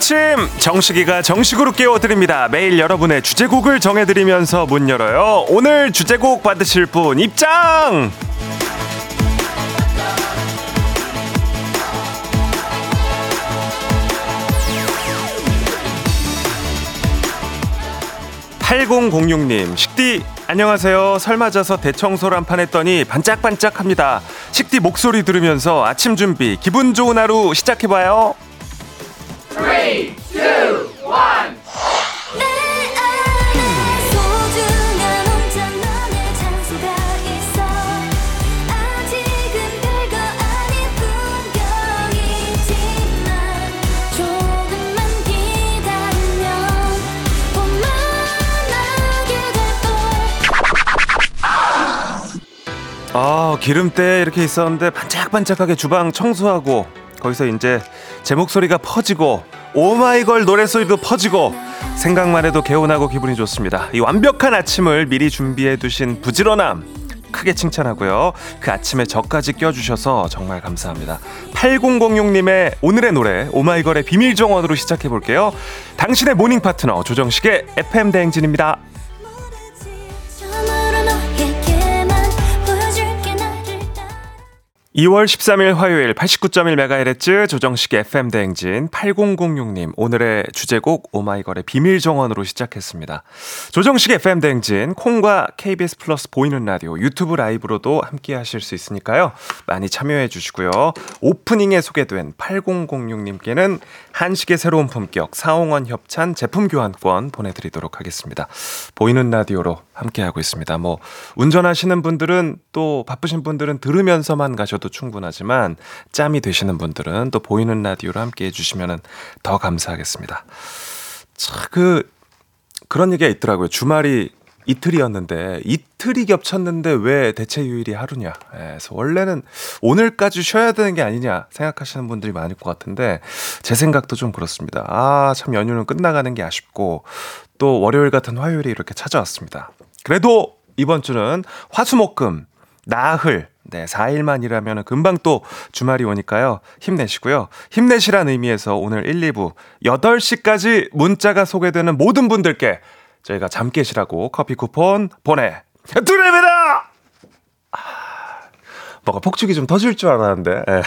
아침 정식이가 정식으로 깨워드립니다. 매일 여러분의 주제곡을 정해드리면서 문 열어요. 오늘 주제곡 받으실 분 입장! 8006님, 식디, 안녕하세요. 설 맞아서 대청소를 한판 했더니 반짝반짝합니다. 식디 목소리 들으면서 아침 준비, 기분 좋은 하루 시작해봐요. 3, 2, 1. 아, 기름때 이렇게 있었는데 반짝반짝하게 주방 청소하고 거기서 이제 제 목소리가 퍼지고 오마이걸 노래소리도 퍼지고 생각만 해도 개운하고 기분이 좋습니다. 이 완벽한 아침을 미리 준비해 두신 부지런함 크게 칭찬하고요. 그 아침에 저까지 껴주셔서 정말 감사합니다. 8006님의 오늘의 노래 오마이걸의 비밀 정원으로 시작해 볼게요. 당신의 morning 파트너 조정식의 FM 대행진입니다. 2월 13일 화요일 89.1MHz 조정식 FM 대행진 8006님 오늘의 주제곡 오마이걸의 비밀 정원으로 시작했습니다. 조정식 FM 대행진 콩과 KBS 플러스 보이는 라디오 유튜브 라이브로도 함께 하실 수 있으니까요. 많이 참여해 주시고요. 오프닝에 소개된 8006님께는 한식의 새로운 품격 사홍원 협찬 제품 교환권 보내드리도록 하겠습니다. 보이는 라디오로 함께 하고 있습니다. 뭐 운전하시는 분들은 또 바쁘신 분들은 들으면서만 가셔도 충분하지만 짬이 되시는 분들은 또 보이는 라디오로 함께 해주시면 더 감사하겠습니다. 자, 그 그런 얘기가 있더라고요. 주말이 이틀이었는데 이틀이 겹쳤는데 왜 대체 휴일이 하루냐? 예, 그래서 원래는 오늘까지 쉬어야 되는 게 아니냐 생각하시는 분들이 많을 것 같은데 제 생각도 좀 그렇습니다. 아, 참 연휴는 끝나가는 게 아쉽고 또 월요일 같은 화요일이 이렇게 찾아왔습니다. 그래도 이번 주는 화수목금 나흘 네, 4일만 일하면 금방 또 주말이 오니까요. 힘내시고요. 힘내시란 의미에서 오늘 1, 2부 8시까지 문자가 소개되는 모든 분들께 저희가 잠 깨시라고 커피 쿠폰 보내 드립니다! 아, 뭐가 폭죽이 좀 터질 줄 알았는데. 네.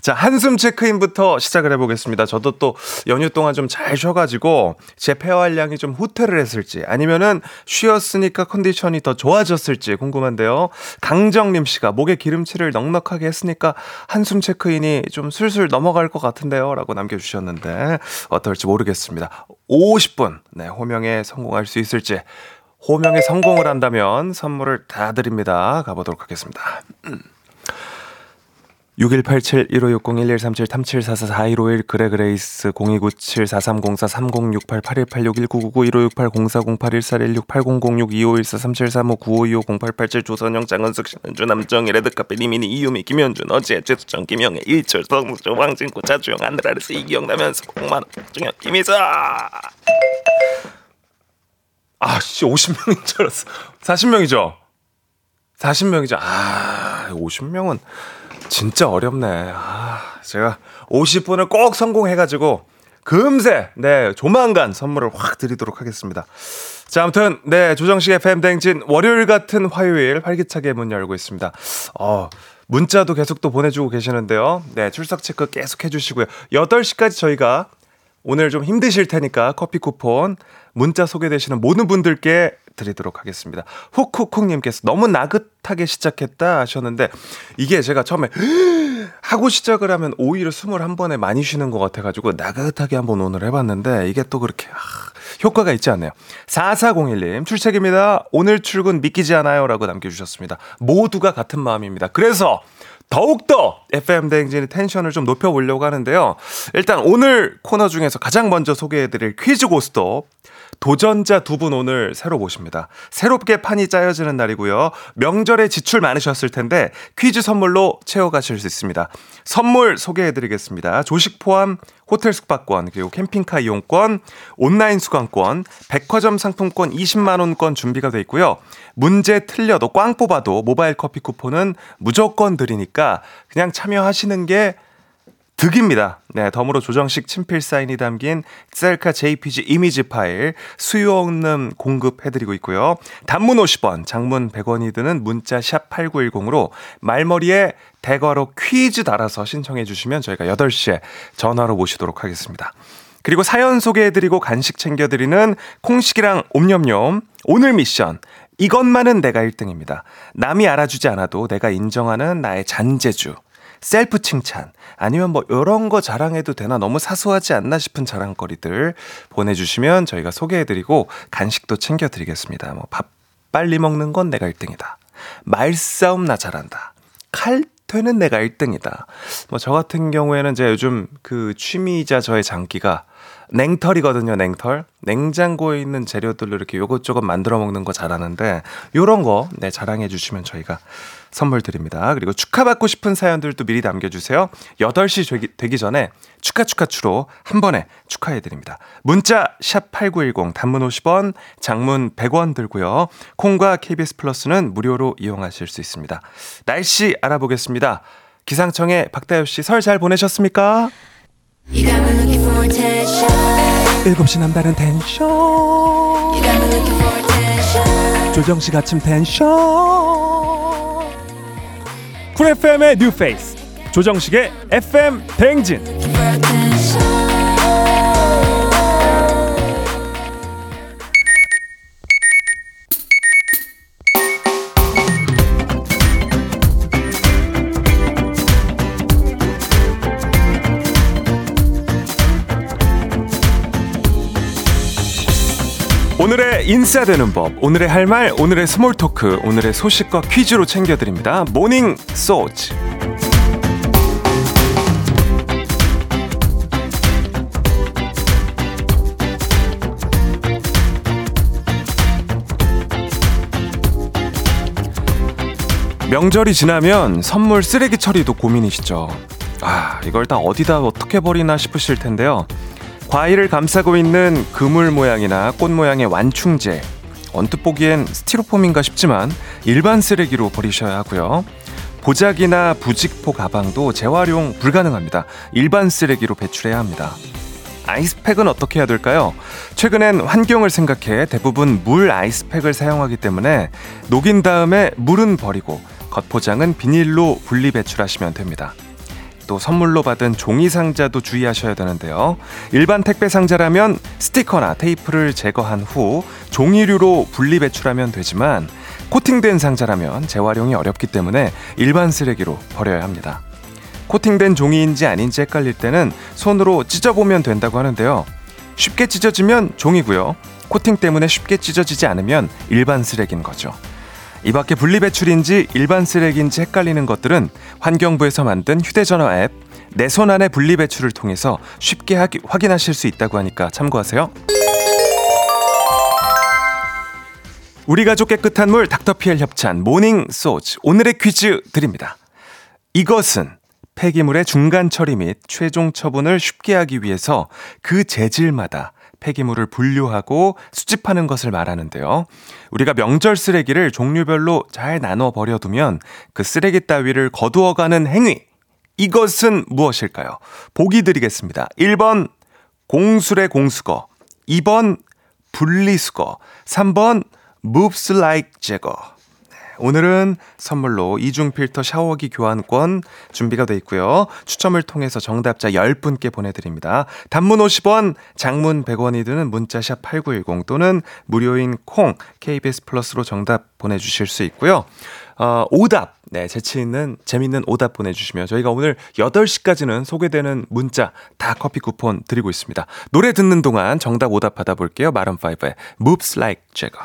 자, 한숨 체크인부터 시작을 해보겠습니다. 저도 또 연휴 동안 좀 잘 쉬어가지고 제 폐활량이 좀 후퇴를 했을지 아니면은 쉬었으니까 컨디션이 더 좋아졌을지 궁금한데요. 강정림 씨가 목에 기름칠을 넉넉하게 했으니까 한숨 체크인이 좀 술술 넘어갈 것 같은데요. 라고 남겨주셨는데 어떨지 모르겠습니다. 50분, 네, 호명에 성공할 수 있을지. 호명에 성공을 한다면 선물을 다 드립니다. 가보도록 하겠습니다. 음. 6187-1560-1137-3744-4151 그레그레이스 0297-4304-8991-1999-1568-8416-8006-2514-3735-9525-0887 조선영 장은숙 신은주 남정일 레드카페 리미니 이유미 김현준 어제 최수정 김영애 일철 성수 왕진구 자주영 안드라르스 이기영 나면서 공만 중현 김희사! 아씨 50명인 줄 알았어. 40명이죠? 40명이죠? 아 50명은 진짜 어렵네. 아, 제가 50분을 꼭 성공해가지고 금세, 네, 조만간 선물을 확 드리도록 하겠습니다. 자, 아무튼, 네, 조정식의 팬댕진 월요일 같은 화요일 활기차게 문 열고 있습니다. 어, 문자도 계속 또 보내주고 계시는데요. 네, 출석 체크 계속 해주시고요. 8시까지 저희가 오늘 좀 힘드실 테니까 커피 쿠폰 문자 소개되시는 모든 분들께 드리도록 하겠습니다. 훅훅훅님께서 너무 나긋하게 시작했다 하셨는데 이게 제가 처음에 하고 시작을 하면 오히려 숨을 한 번에 많이 쉬는 것 같아가지고 나긋하게 한번 오늘 해봤는데 이게 또 그렇게 아, 효과가 있지 않네요. 4401님 출첵입니다. 오늘 출근 믿기지 않아요 라고 남겨주셨습니다. 모두가 같은 마음입니다. 그래서 더욱더 FM 대행진의 텐션을 좀 높여보려고 하는데요. 일단 오늘 코너 중에서 가장 먼저 소개해드릴 퀴즈 고스톱. 도전자 두 분 오늘 새로 모십니다. 새롭게 판이 짜여지는 날이고요. 명절에 지출 많으셨을 텐데 퀴즈 선물로 채워가실 수 있습니다. 선물 소개해드리겠습니다. 조식 포함 호텔 숙박권, 그리고 캠핑카 이용권, 온라인 수강권, 백화점 상품권 20만원권 준비가 돼 있고요. 문제 틀려도 꽝 뽑아도 모바일 커피 쿠폰은 무조건 드리니까 그냥 참여하시는 게 득입니다. 네, 덤으로 조정식 친필 사인이 담긴 셀카 JPG 이미지 파일 수요 없는 공급해드리고 있고요. 단문 50원, 장문 100원이 드는 문자 샵 8910으로 말머리에 대괄호 퀴즈 달아서 신청해 주시면 저희가 8시에 전화로 모시도록 하겠습니다. 그리고 사연 소개해드리고 간식 챙겨드리는 콩식이랑 옴념념 오늘 미션 이것만은 내가 1등입니다. 남이 알아주지 않아도 내가 인정하는 나의 잔재주 셀프 칭찬 아니면 뭐 이런 거 자랑해도 되나 너무 사소하지 않나 싶은 자랑거리들 보내주시면 저희가 소개해드리고 간식도 챙겨드리겠습니다. 뭐 밥 빨리 먹는 건 내가 1등이다. 말싸움 나 잘한다. 칼 퇴는 내가 1등이다. 뭐 저 같은 경우에는 제가 요즘 그 취미이자 저의 장기가 냉털이거든요, 냉털. 냉장고에 있는 재료들로 이렇게 요것저것 만들어 먹는 거 잘하는데, 요런 거, 네, 자랑해 주시면 저희가 선물 드립니다. 그리고 축하받고 싶은 사연들도 미리 남겨주세요. 8시 되기, 되기 전에 축하 축하추로 한 번에 축하해 드립니다. 문자 샵 8910 단문 50원, 장문 100원 들고요. 콩과 KBS 플러스는 무료로 이용하실 수 있습니다. 날씨 알아보겠습니다. 기상청에 박다효 씨 설 잘 보내셨습니까? 7시 남다른 텐션 조정식 아침 텐션 쿨 FM의 뉴페이스. 조정식의 FM 대행진 인싸되는 법, 오늘의 할 말, 오늘의 small talk, 오늘의 소식과 퀴즈로 챙겨드립니다. morning 소즈. 명절이 지나면 선물 쓰레기 처리도 고민이시죠. 아, 이걸 다 어디다 어떻게 버리나 싶으실 텐데요. 과일을 감싸고 있는 그물 모양이나 꽃 모양의 완충제. 언뜻 보기엔 스티로폼인가 싶지만 일반 쓰레기로 버리셔야 하고요. 보자기나 부직포 가방도 재활용 불가능합니다. 일반 쓰레기로 배출해야 합니다. 아이스팩은 어떻게 해야 될까요? 최근엔 환경을 생각해 대부분 물 아이스팩을 사용하기 때문에 녹인 다음에 물은 버리고 겉포장은 비닐로 분리 배출하시면 됩니다. 또 선물로 받은 종이 상자도 주의하셔야 되는데요. 일반 택배 상자라면 스티커나 테이프를 제거한 후 종이류로 분리 배출하면 되지만 코팅된 상자라면 재활용이 어렵기 때문에 일반 쓰레기로 버려야 합니다. 코팅된 종이인지 아닌지 헷갈릴 때는 손으로 찢어보면 된다고 하는데요. 쉽게 찢어지면 종이고요. 코팅 때문에 쉽게 찢어지지 않으면 일반 쓰레기인 거죠. 이 밖에 분리배출인지 일반 쓰레기인지 헷갈리는 것들은 환경부에서 만든 휴대전화 앱 내 손 안에 분리배출을 통해서 쉽게 하기, 확인하실 수 있다고 하니까 참고하세요. 우리 가족 깨끗한 물 닥터피엘 협찬 morning 소즈 오늘의 퀴즈 드립니다. 이것은 폐기물의 중간 처리 및 최종 처분을 쉽게 하기 위해서 그 재질마다 폐기물을 분류하고 수집하는 것을 말하는데요. 우리가 명절 쓰레기를 종류별로 잘 나눠 버려두면 그 쓰레기 따위를 거두어가는 행위. 이것은 무엇일까요? 보기 드리겠습니다. 1번 공수래 공수거, 2번 분리수거, 3번 moves like 제거. 오늘은 선물로 이중 필터 샤워기 교환권 준비가 돼 있고요. 추첨을 통해서 정답자 10분께 보내드립니다. 단문 50원, 장문 100원이 드는 문자샵 8910 또는 무료인 콩, KBS 플러스로 정답 보내주실 수 있고요. 어, 오답, 네, 재치 있는, 재밌는 오답 보내 주시면 저희가 오늘 8시까지는 소개되는 문자 다 커피 쿠폰 드리고 있습니다. 노래 듣는 동안 정답 오답 받아 볼게요. 마룬5의 Moves Like Jagger.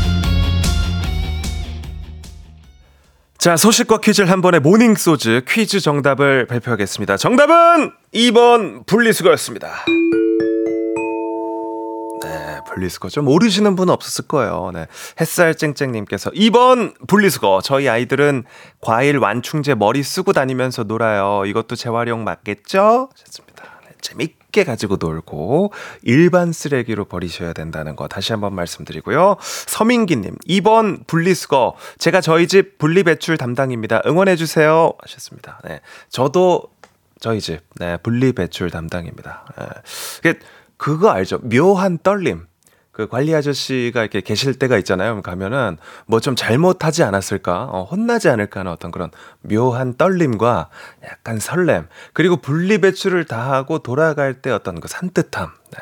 자, 소식과 퀴즈를 한 번에 모닝 소즈 퀴즈 정답을 발표하겠습니다. 정답은 2번 분리수거였습니다. 네, 분리수거 좀 모르시는 분은 없었을 거예요. 네. 햇살 쨍쨍님께서 2번 분리수거. 저희 아이들은 과일 완충제 머리 쓰고 다니면서 놀아요. 이것도 재활용 맞겠죠? 좋습니다. 네, 재밌게 가지고 놀고 일반 쓰레기로 버리셔야 된다는 거 다시 한번 말씀드리고요. 서민기님 2번 분리수거. 제가 저희 집 분리배출 담당입니다. 응원해주세요. 하셨습니다. 네. 저도 저희 집, 네, 분리배출 담당입니다. 네. 그거 알죠? 묘한 떨림. 그 관리 아저씨가 이렇게 계실 때가 있잖아요. 가면은 뭐 좀 잘못하지 않았을까, 어, 혼나지 않을까 하는 어떤 그런 묘한 떨림과 약간 설렘, 그리고 분리배출을 다 하고 돌아갈 때 어떤 그 산뜻함. 네.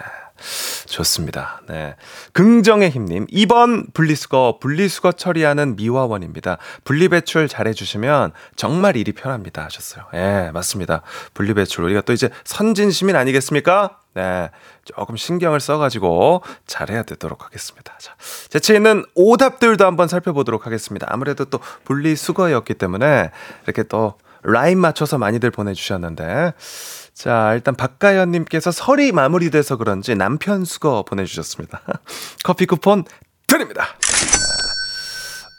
좋습니다. 네. 긍정의 힘님. 2번 분리수거, 분리수거 처리하는 미화원입니다. 분리배출 잘해주시면 정말 일이 편합니다. 하셨어요. 예, 네, 맞습니다. 분리배출. 우리가 또 이제 선진시민 아니겠습니까? 네. 조금 신경을 써가지고 잘해야 되도록 하겠습니다. 자, 재치 있는 오답들도 한번 살펴보도록 하겠습니다. 아무래도 또 분리수거였기 때문에 이렇게 또 라인 맞춰서 많이들 보내주셨는데. 자, 일단 박가연님께서 설이 마무리돼서 그런지 남편 수거 보내주셨습니다. 커피 쿠폰 드립니다.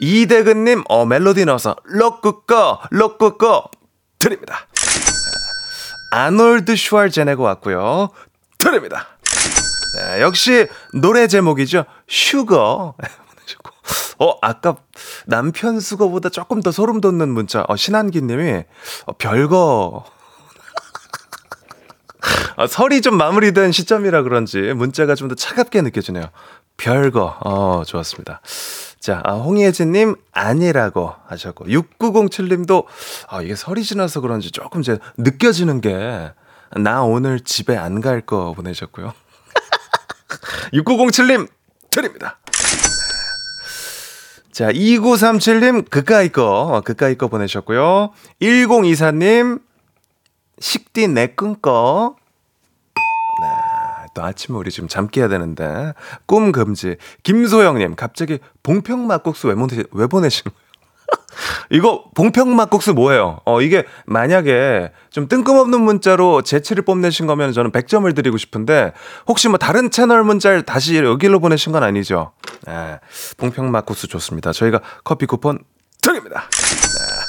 이대근님, 어, 멜로디 넣어서, 럭끄꺼, 럭끄꺼 드립니다. 아놀드 슈왈제네고 왔고요. 드립니다. 네, 역시 노래 제목이죠. 슈거. 어, 아까 남편 수거보다 조금 더 소름 돋는 문자. 어, 신한기 님이 어, 별거 아, 설이 좀 마무리된 시점이라 그런지 문자가 좀 더 차갑게 느껴지네요. 별거. 어, 좋았습니다. 자, 아, 홍예진님, 아니라고 하셨고, 6907님도, 아, 이게 설이 지나서 그런지 조금 이제 느껴지는 게, 나 오늘 집에 안 갈 거 보내셨고요. 6907님, 드립니다. 자, 2937님, 그까이 거, 어, 그까이 거 보내셨고요. 1024님, 식디 내끈 거, 또 아침에 우리 지금 잠 깨야 되는데 꿈 금지. 김소영님 갑자기 봉평 막국수 왜, 보내, 왜 보내신 거예요? 이거 봉평 막국수 뭐예요? 어 이게 만약에 좀 뜬금없는 문자로 재치를 뽐내신 거면 저는 100점을 드리고 싶은데 혹시 뭐 다른 채널 문자를 다시 여기로 보내신 건 아니죠? 네, 봉평 막국수 좋습니다. 저희가 커피 쿠폰 드립니다. 네.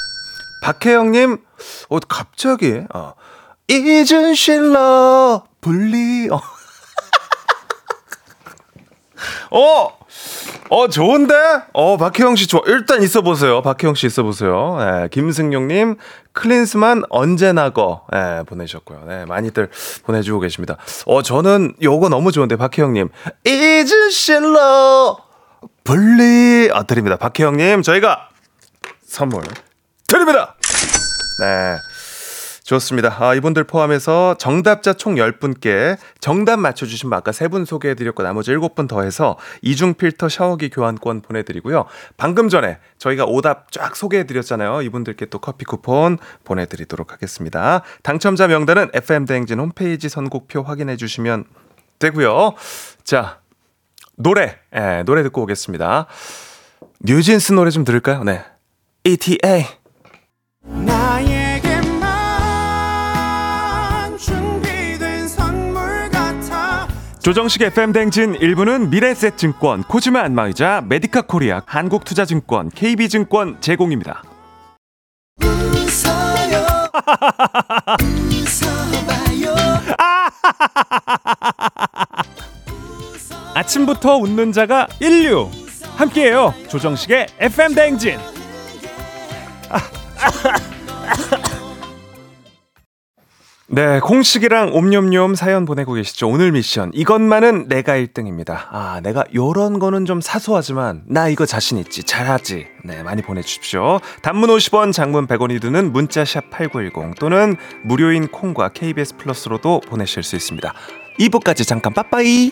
박혜영님, 어 갑자기 어 잊은 실러 분리 어. 어, 어, 좋은데? 어, 박혜영 씨 좋아. 일단 있어 보세요. 박혜영 씨 있어 보세요. 네, 김승용님, 클린스만 언제 나가, 네, 보내셨고요. 네, 많이들 보내주고 계십니다. 어, 저는 요거 너무 좋은데, 박혜영님. 이즈 실러 분리. 아, 드립니다. 박혜영님, 저희가 선물 드립니다. 네. 좋습니다. 아, 이분들 포함해서 정답자 총 10분께 정답 맞춰주신 분 아까 3분 소개해드렸고 나머지 7분 더해서 이중 필터 샤워기 교환권 보내드리고요. 방금 전에 저희가 오답 쫙 소개해드렸잖아요. 이분들께 또 커피 쿠폰 보내드리도록 하겠습니다. 당첨자 명단은 FM대행진 홈페이지 선곡표 확인해주시면 되고요. 자, 노래, 예, 노래 듣고 오겠습니다. 뉴진스 노래 좀 들을까요? 네. ETA. 조정식 FM 댕진 1부는 미래셋증권, 코즈마 안마의자, 메디카 코리아, 한국투자증권, KB증권 제공입니다. 아침부터 웃는 자가 인류. 함께해요. 조정식의 FM 대행진. 네, 공식이랑 옴뇸뇸 사연 보내고 계시죠. 오늘 미션. 이것만은 내가 1등입니다. 아, 내가 요런 거는 좀 사소하지만 나 이거 자신 있지. 잘하지. 네, 많이 보내 주십시오. 단문 50원, 장문 100원이 드는 문자 샵 8910 또는 무료인 콩과 KBS 플러스로도 보내실 수 있습니다. 2부까지 잠깐 빠빠이.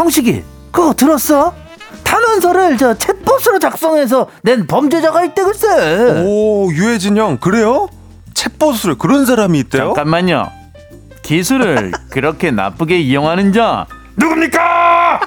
정식이 그거 들었어? 탄원서를 저 챗봇으로 작성해서 낸 범죄자가 있대 글쎄 오, 유해진 형, 그래요? 챗봇을 그런 사람이 있대요? 잠깐만요 기술을 그렇게 나쁘게 이용하는 자 누굽니까?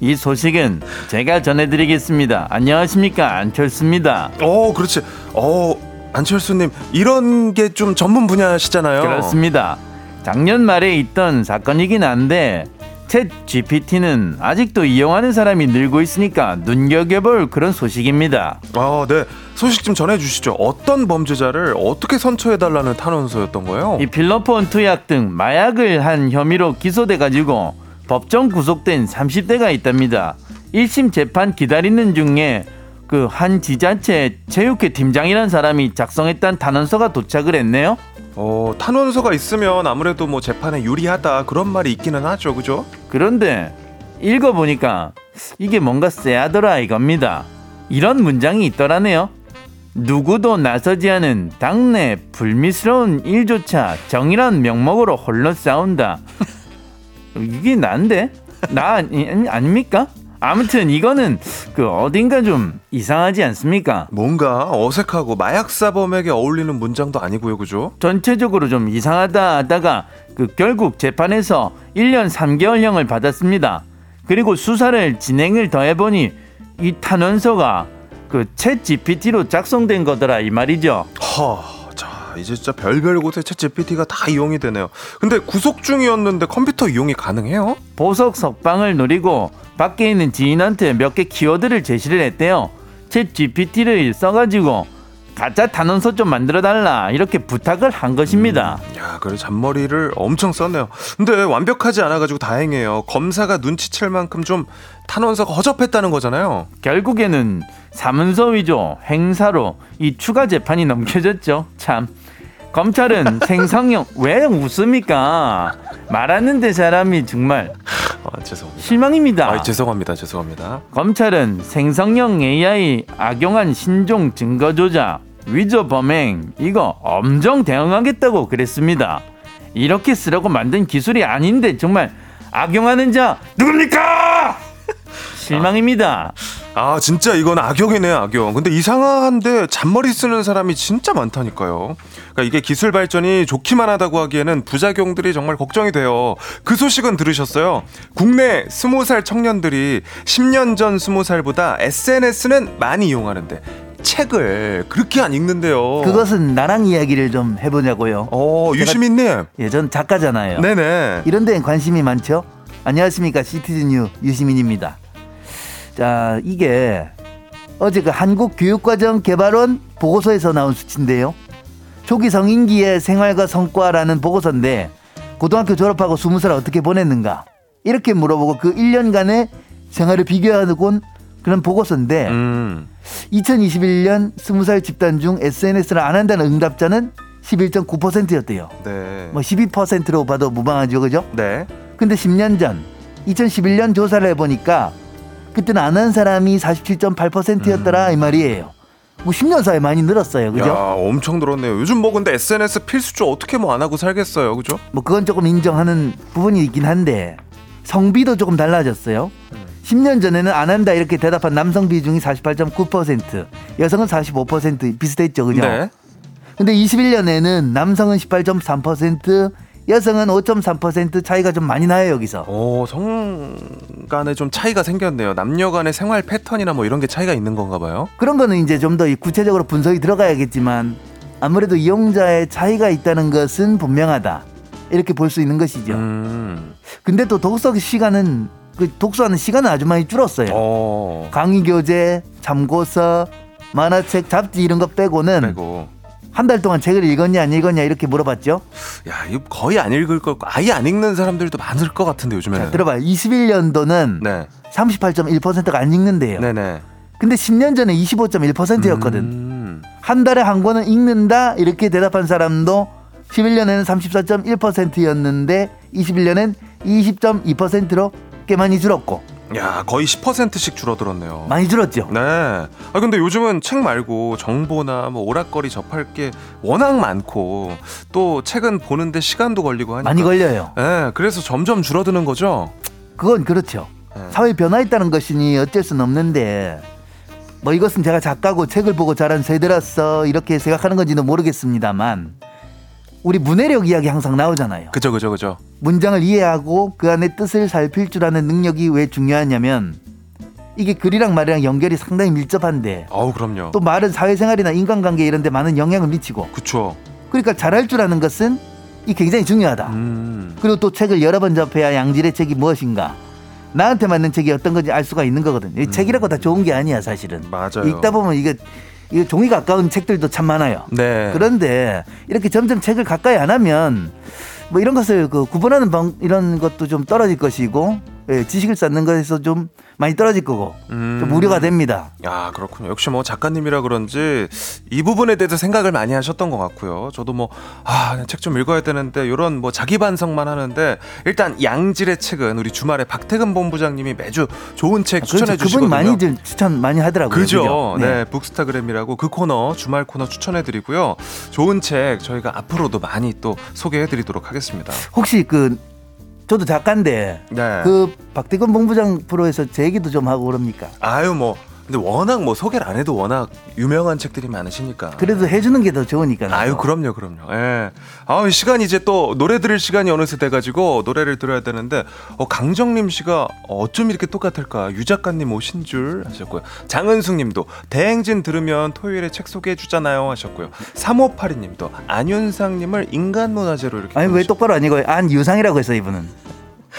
이 소식은 제가 전해드리겠습니다 안녕하십니까 안철수입니다 어, 그렇지. 어, 안철수님, 이런 게 좀 전문 분야시잖아요. 그렇습니다 작년 말에 있던 사건이긴 한데 챗 GPT는 아직도 이용하는 사람이 늘고 있으니까 눈여겨볼 그런 소식입니다. 아, 네. 소식 좀 전해주시죠. 어떤 범죄자를 어떻게 선처해달라는 탄원서였던 거예요? 이 필로폰 투약 등 마약을 한 혐의로 기소돼 가지고 법정 구속된 30대가 있답니다. 1심 재판 기다리는 중에 그 한 지자체 체육회 팀장이라는 사람이 작성했던 탄원서가 도착을 했네요. 어, 탄원서가 있으면 아무래도 뭐 재판에 유리하다 그런 말이 있기는 하죠, 그죠? 그런데 읽어보니까 이게 뭔가 쎄하더라 이겁니다. 이런 문장이 있더라네요. 누구도 나서지 않은 당내 불미스러운 일조차 정의란 명목으로 홀로 싸운다. 이게 난데? 나 아니, 아닙니까? 아무튼 이거는 그 어딘가 좀 이상하지 않습니까? 뭔가 어색하고 마약사범에게 어울리는 문장도 아니고요, 그죠? 전체적으로 좀 이상하다 하다가 그 결국 재판에서 1년 3개월형을 받았습니다. 그리고 수사를 진행을 더해보니 이 탄원서가 그챗 GPT로 작성된 거더라 이 말이죠. 하, 자, 이제 진짜 별별 곳에 챗 GPT가 다 이용이 되네요. 근데 구속 중이었는데 컴퓨터 이용이 가능해요? 보석 석방을 노리고 밖에 있는 지인한테 몇 개 키워드를 제시를 했대요. 챗 GPT를 써가지고 가짜 탄원서 좀 만들어 달라 이렇게 부탁을 한 것입니다. 야, 그래 잔머리를 엄청 썼네요. 근데 완벽하지 않아가지고 다행이에요. 검사가 눈치챌 만큼 좀 탄원서가 허접했다는 거잖아요. 결국에는 사문서 위조 행사로 이 추가 재판이 넘겨졌죠. 참 검찰은 생성형 왜 웃습니까? 말하는데 사람이 정말 아, 죄송합니다. 실망입니다. 아, 죄송합니다. 죄송합니다. 검찰은 생성형 AI 악용한 신종 증거 조작, 위조 범행 이거 엄정 대응하겠다고 그랬습니다. 이렇게 쓰라고 만든 기술이 아닌데 정말 악용하는 자 누굽니까? 실망입니다. 아, 진짜 이건 악용이네, 악용. 근데 이상한데 잔머리 쓰는 사람이 진짜 많다니까요. 그러니까 이게 기술 발전이 좋기만 하다고 하기에는 부작용들이 정말 걱정이 돼요. 그 소식은 들으셨어요? 국내 20살 청년들이 10년 전 20살보다 SNS는 많이 이용하는데 책을 그렇게 안 읽는데요. 그것은 나랑 이야기를 좀 해보냐고요. 어, 유시민님. 예, 전 작가잖아요. 네네. 이런 데엔 관심이 많죠? 안녕하십니까. 시티즌 유 유시민입니다. 자, 이게 어제 그 한국교육과정개발원 보고서에서 나온 수치인데요. 초기 성인기의 생활과 성과라는 보고서인데 고등학교 졸업하고 20살 어떻게 보냈는가? 이렇게 물어보고 그 1년간의 생활을 비교하곤 그런 보고서인데 음. 2021년 20살 집단 중 SNS를 안 한다는 응답자는 11.9%였대요. 네. 뭐 12%로 봐도 무방하죠, 그죠? 네. 근데 10년 전 2011년 조사를 해보니까 그때는 안 한 사람이 47.8%였더라 이 말이에요. 뭐 10년 사이에 많이 늘었어요. 그죠? 야, 엄청 늘었네요. 요즘 뭐 근데 SNS 필수죠. 어떻게 뭐 안 하고 살겠어요. 그죠? 뭐 그건 조금 인정하는 부분이 있긴 한데 성비도 조금 달라졌어요. 10년 전에는 안 한다 이렇게 대답한 남성 비중이 48.9%, 여성은 45% 비슷했죠. 그죠? 네. 근데 21년에는 남성은 18.3%, 여성은 5.3% 차이가 좀 많이 나요, 여기서. 오, 성 간에 좀 차이가 생겼네요. 남녀 간의 생활 패턴이나 뭐 이런 게 차이가 있는 건가 봐요. 그런 거는 이제 좀 더 구체적으로 분석이 들어가야겠지만 아무래도 이용자의 차이가 있다는 것은 분명하다. 이렇게 볼 수 있는 것이죠. 음. 근데 또 독서 시간은 그 독서하는 시간은 아주 많이 줄었어요. 어. 강의 교재, 참고서, 만화책, 잡지 이런 거 빼고는 그리고 한 달 동안 책을 읽었냐 안 읽었냐 이렇게 물어봤죠. 야, 이거 거의 안 읽을 거 아예 안 읽는 사람들도 많을 것 같은데 요즘에는. 자, 들어봐요. 21년도는 네. 38.1%가 안 읽는데요. 네, 네. 근데 10년 전에 25.1%였거든. 음. 한 달에 한 권은 읽는다 이렇게 대답한 사람도 11년에는 34.1%였는데 21년엔 20.2%로 꽤 많이 줄었고 야, 거의 10%씩 줄어들었네요. 많이 줄었죠. 네. 아 근데 요즘은 책 말고 정보나 뭐 오락거리 접할 게 워낙 많고 또 책은 보는데 시간도 걸리고 하니까 많이 걸려요. 네, 그래서 점점 줄어드는 거죠. 그건 그렇죠. 네. 사회 변화했다는 것이니 어쩔 수는 없는데 뭐 이것은 제가 작가고 책을 보고 자란 세대라서 이렇게 생각하는 건지는 모르겠습니다만 우리 문해력 이야기 항상 나오잖아요. 그죠, 그죠, 그죠. 문장을 이해하고 그 안에 뜻을 살필 줄 아는 능력이 왜 중요하냐면 이게 글이랑 말이랑 연결이 상당히 밀접한데 아우 그럼요. 또 말은 사회생활이나 인간관계 이런 데 많은 영향을 미치고 그쵸. 그러니까 잘할 줄 아는 것은 이 굉장히 중요하다. 음. 그리고 또 책을 여러 번 접해야 양질의 책이 무엇인가 나한테 맞는 책이 어떤 건지 알 수가 있는 거거든. 이 책이라고 다 좋은 게 아니야 사실은. 맞아요. 읽다 보면 이게 이게 종이 가까운 책들도 참 많아요. 네. 그런데 이렇게 점점 책을 가까이 안 하면 뭐 이런 것을 그 구분하는 방 이런 것도 좀 떨어질 것이고 예, 지식을 쌓는 것에서 좀 많이 떨어질 거고 음. 좀 우려가 됩니다. 야 그렇군요. 역시 뭐 작가님이라 그런지 이 부분에 대해서 생각을 많이 하셨던 것 같고요. 저도 뭐아책 좀 읽어야 되는데 이런 뭐 자기 반성만 하는데 일단 양질의 책은 우리 주말에 박태근 본부장님이 매주 좋은 책 추천해 그렇죠. 주시거든요. 그분이 많이 좀 추천 많이 하더라고요. 그죠. 그죠? 네. 북스타그램이라고 그 코너 주말 코너 추천해 드리고요. 좋은 책 저희가 앞으로도 많이 또 소개해 드리도록 하겠습니다. 혹시 그 저도 작가인데 네. 그 박대근 본부장 프로에서 제 얘기도 좀 하고 그럽니까? 아유 뭐 근데 워낙 뭐 소개를 안 해도 워낙 유명한 책들이 많으시니까. 그래도 해주는 게 더 좋으니까. 아유 그럼요 그럼요 예. 아 시간 이제 또 노래 들을 시간이 어느새 돼가지고 노래를 들어야 되는데 어, 강정림 씨가 어쩜 이렇게 똑같을까 유 작가님 오신 줄 하셨고요 장은숙님도 대행진 들으면 토요일에 책 소개해 주잖아요 하셨고요 3582님도 안윤상님을 인간문화재로 이렇게 아니 왜 보내주셨- 똑바로 아니고 안유상이라고 했어 이분은.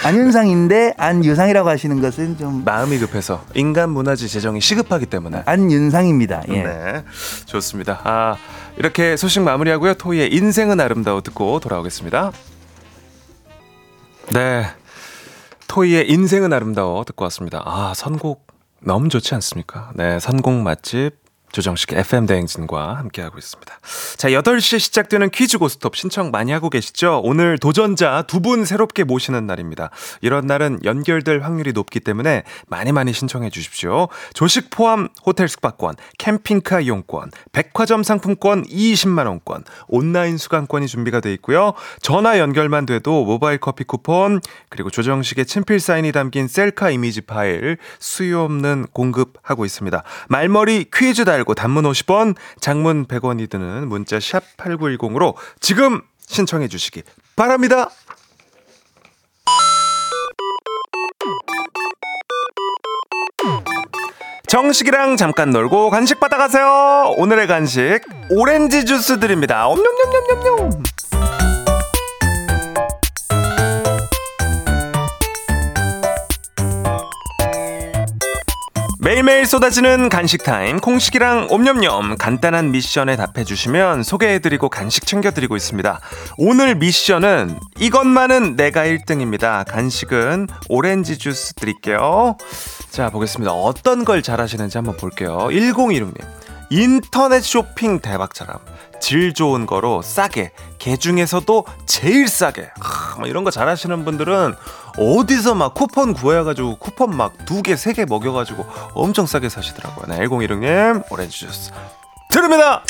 안윤상인데 안유상이라고 하시는 것은 좀 마음이 급해서 인간 문화재 제정이 시급하기 때문에 안윤상입니다. 예. 네, 좋습니다. 아, 이렇게 소식 마무리하고요. 토이의 인생은 아름다워 듣고 돌아오겠습니다. 네, 토이의 인생은 아름다워 듣고 왔습니다. 아, 선곡 너무 좋지 않습니까? 네, 선곡 맛집 조정식 FM 대행진과 함께하고 있습니다. 자, 8시에 시작되는 퀴즈 고스톱 신청 많이 하고 계시죠? 오늘 도전자 두 분 새롭게 모시는 날입니다. 이런 날은 연결될 확률이 높기 때문에 많이 많이 신청해 주십시오. 조식 포함 호텔 숙박권, 캠핑카 이용권, 백화점 상품권 20만원권, 온라인 수강권이 준비가 돼 있고요. 전화 연결만 돼도 모바일 커피 쿠폰, 그리고 조정식의 친필 사인이 담긴 셀카 이미지 파일 수요 없는 공급하고 있습니다. 말머리 퀴즈 달고 단문 50원, 장문 100원이 드는 문자 샵 8910으로 지금 신청해 주시기 바랍니다. 정식이랑 잠깐 놀고 간식 받아가세요. 오늘의 간식 오렌지 주스 드립니다. 엄냠냠냠냠냠. 매일매일 쏟아지는 간식 타임 콩식이랑 옴념념 간단한 미션에 답해 주시면 소개해드리고 간식 챙겨드리고 있습니다. 오늘 미션은 이것만은 내가 1등입니다. 간식은 오렌지 주스 드릴게요. 자 보겠습니다. 어떤 걸 잘하시는지 한번 볼게요. 1016님 인터넷 쇼핑 대박처럼 질 좋은 거로 싸게 개 중에서도 제일 싸게 하, 뭐 이런 거 잘하시는 분들은 어디서 막 쿠폰 구해가지고 쿠폰 막 두 개, 세 개 먹여가지고 엄청 싸게 사시더라고요. 네, 1016님, 오렌지 주스. 드립니다!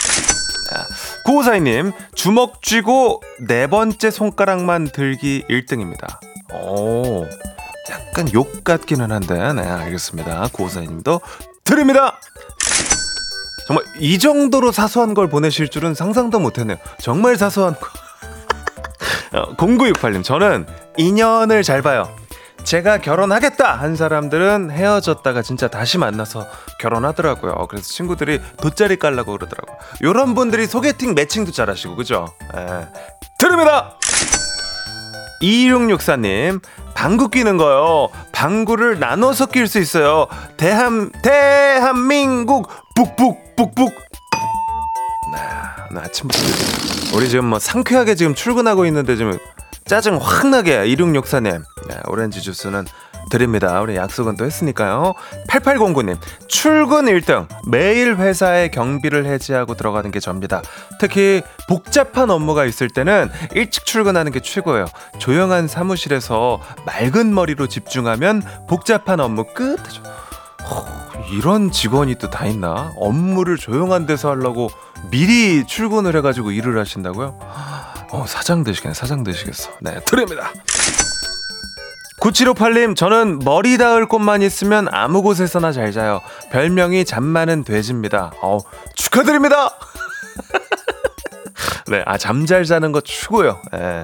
9542님, 주먹 쥐고 네 번째 손가락만 들기 1등입니다. 오, 약간 욕 같기는 한데, 네, 알겠습니다. 9542님도 드립니다! 정말 이 정도로 사소한 걸 보내실 줄은 상상도 못했네요. 정말 사소한 거. 어, 0968님, 저는 인연을 잘 봐요. 제가 결혼하겠다 한 사람들은 헤어졌다가 진짜 다시 만나서 결혼하더라고요. 그래서 친구들이 돗자리 깔라고 그러더라고요. 요런 분들이 소개팅 매칭도 잘하시고, 그죠? 예. 드립니다! 2664님, 방구 끼는 거요. 방구를 나눠서 낄 수 있어요. 대한, 대한민국, 북북, 북북. 나, 나 아침부터. 우리 지금 뭐 상쾌하게 지금 출근하고 있는데 지금 짜증 확 나게 2664님. 네, 오렌지 주스는 드립니다. 우리 약속은 또 했으니까요. 8809님, 출근 1등. 매일 회사에 경비를 해지하고 들어가는 게 접니다. 특히 복잡한 업무가 있을 때는 일찍 출근하는 게 최고예요. 조용한 사무실에서 맑은 머리로 집중하면 복잡한 업무 끝. 허, 이런 직원이 또 다 있나? 업무를 조용한 데서 하려고 미리 출근을 해가지고 일을 하신다고요? 어, 사장 되시겠네, 사장 되시겠어. 네, 드립니다. 9758님, 저는 머리 닿을 곳만 있으면 아무 곳에서나 잘 자요. 별명이 잠 많은 돼지입니다. 어, 축하드립니다! 네, 아, 잠 잘 자는 거 추고요. 예.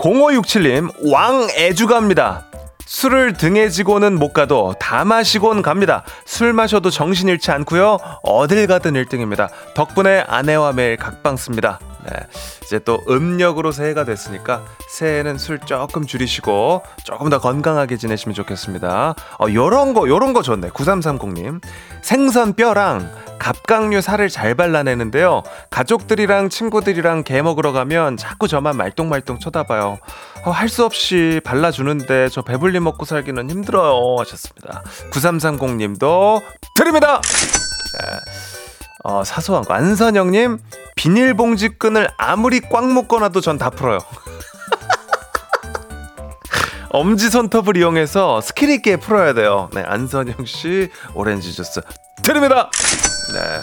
0567님, 왕애주갑니다. 술을 등에 지고는 못 가도 다 마시곤 갑니다. 술 마셔도 정신 잃지 않고요. 어딜 가든 1등입니다. 덕분에 아내와 매일 각방 씁니다. 네. 이제 또 음력으로 새해가 됐으니까 새해는 술 조금 줄이시고 조금 더 건강하게 지내시면 좋겠습니다. 어, 요런 거, 요런 거 좋네. 9330님. 생선 뼈랑 갑각류 살을 잘 발라내는데요. 가족들이랑 친구들이랑 게 먹으러 가면 자꾸 저만 말똥말똥 쳐다봐요. 어, 할 수 없이 발라주는데 저 배불리 먹고 살기는 힘들어요. 하셨습니다. 9330님도 드립니다! 네. 어, 사소한 거. 안선영님, 비닐봉지 끈을 아무리 꽉 묶어놔도 전 다 풀어요. 엄지 손톱을 이용해서 스킬 있게 풀어야 돼요. 네, 안선영 씨, 오렌지 주스 드립니다! 네.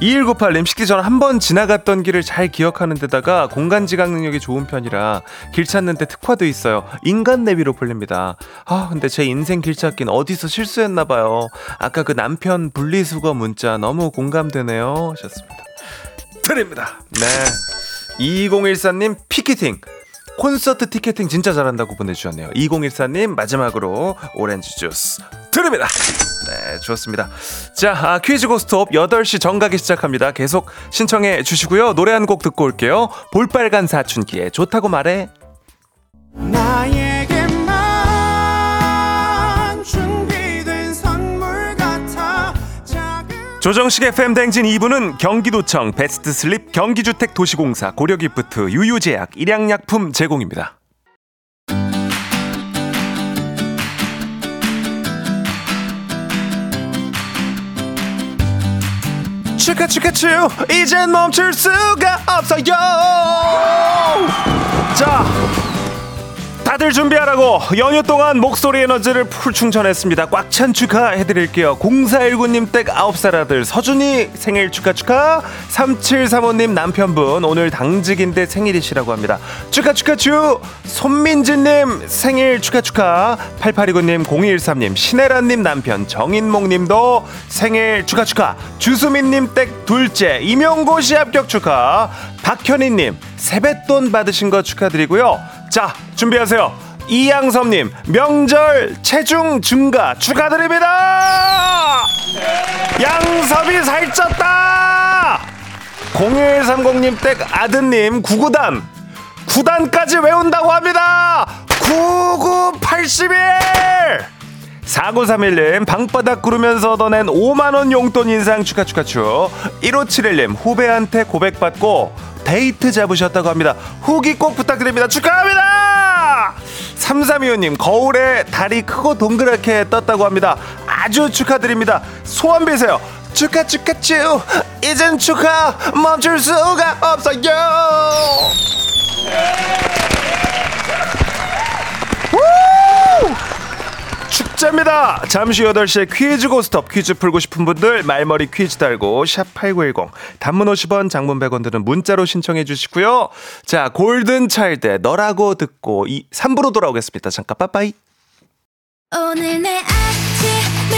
2198님 식기 전 한 번 지나갔던 길을 잘 기억하는 데다가 공간 지각 능력이 좋은 편이라 길 찾는데 특화도 있어요. 인간 내비로 불립니다. 아 근데 제 인생 길 찾기는 어디서 실수했나 봐요. 아까 그 남편 분리수거 문자 너무 공감되네요. 하셨습니다. 드립니다. 네. 2014님 피켓팅. 콘서트 티켓팅 진짜 잘한다고 보내주셨네요. 2014님 마지막으로 오렌지 주스 드립니다. 네, 좋습니다. 자, 아, 퀴즈 고스톱 8시 정각이 시작합니다. 계속 신청해 주시고요. 노래 한 곡 듣고 올게요. 볼빨간 사춘기에 좋다고 말해. 조정식의 FM 대행진 2부는 경기도청 베스트 슬립 경기주택 도시공사 고려기프트 유유제약 일양약품 제공입니다. 축하 축하 축 이젠 멈출 수가 없어요 자 다들 준비하라고 연휴 동안 목소리 에너지를 풀 충전했습니다. 꽉 찬 축하해드릴게요. 0419님 댁 9살 아들 서준이 생일 축하 축하. 3735님 남편분 오늘 당직인데 생일이시라고 합니다. 축하 축하 축. 손민지님 생일 축하 축하. 8829님 0213님 신혜란님 남편 정인목님도 생일 축하 축하. 주수민님 댁 둘째 임용고 시 합격 축하. 박현희님 세뱃돈 받으신 거 축하드리고요 자 준비하세요. 이양섭님 명절 체중 증가 축하드립니다! 양섭이 살쪘다! 0130님 댁 아드님 구구단. 9단까지 외운다고 합니다! 9981 4931님 방바닥 구르면서 얻어낸 5만원 용돈 인상 축하 축하 축. 1571님 후배한테 고백받고 데이트 잡으셨다고 합니다. 후기 꼭 부탁드립니다. 축하합니다! 3325님 거울에 달이 크고 동그랗게 떴다고 합니다. 아주 축하드립니다. 소원 비세요. 축하 축하 축. 이젠 축하 멈출 수가 없어요 우! 자, 잠시 8시에 퀴즈 고스톱 퀴즈 풀고 싶은 분들 말머리 퀴즈 달고 샵8910 단문 50원 장문 100원 드는 문자로 신청해 주시고요. 자, 골든 차일드 너라고 듣고 이 3부로 돌아오겠습니다. 잠깐 빠빠이. 오늘 내 아침을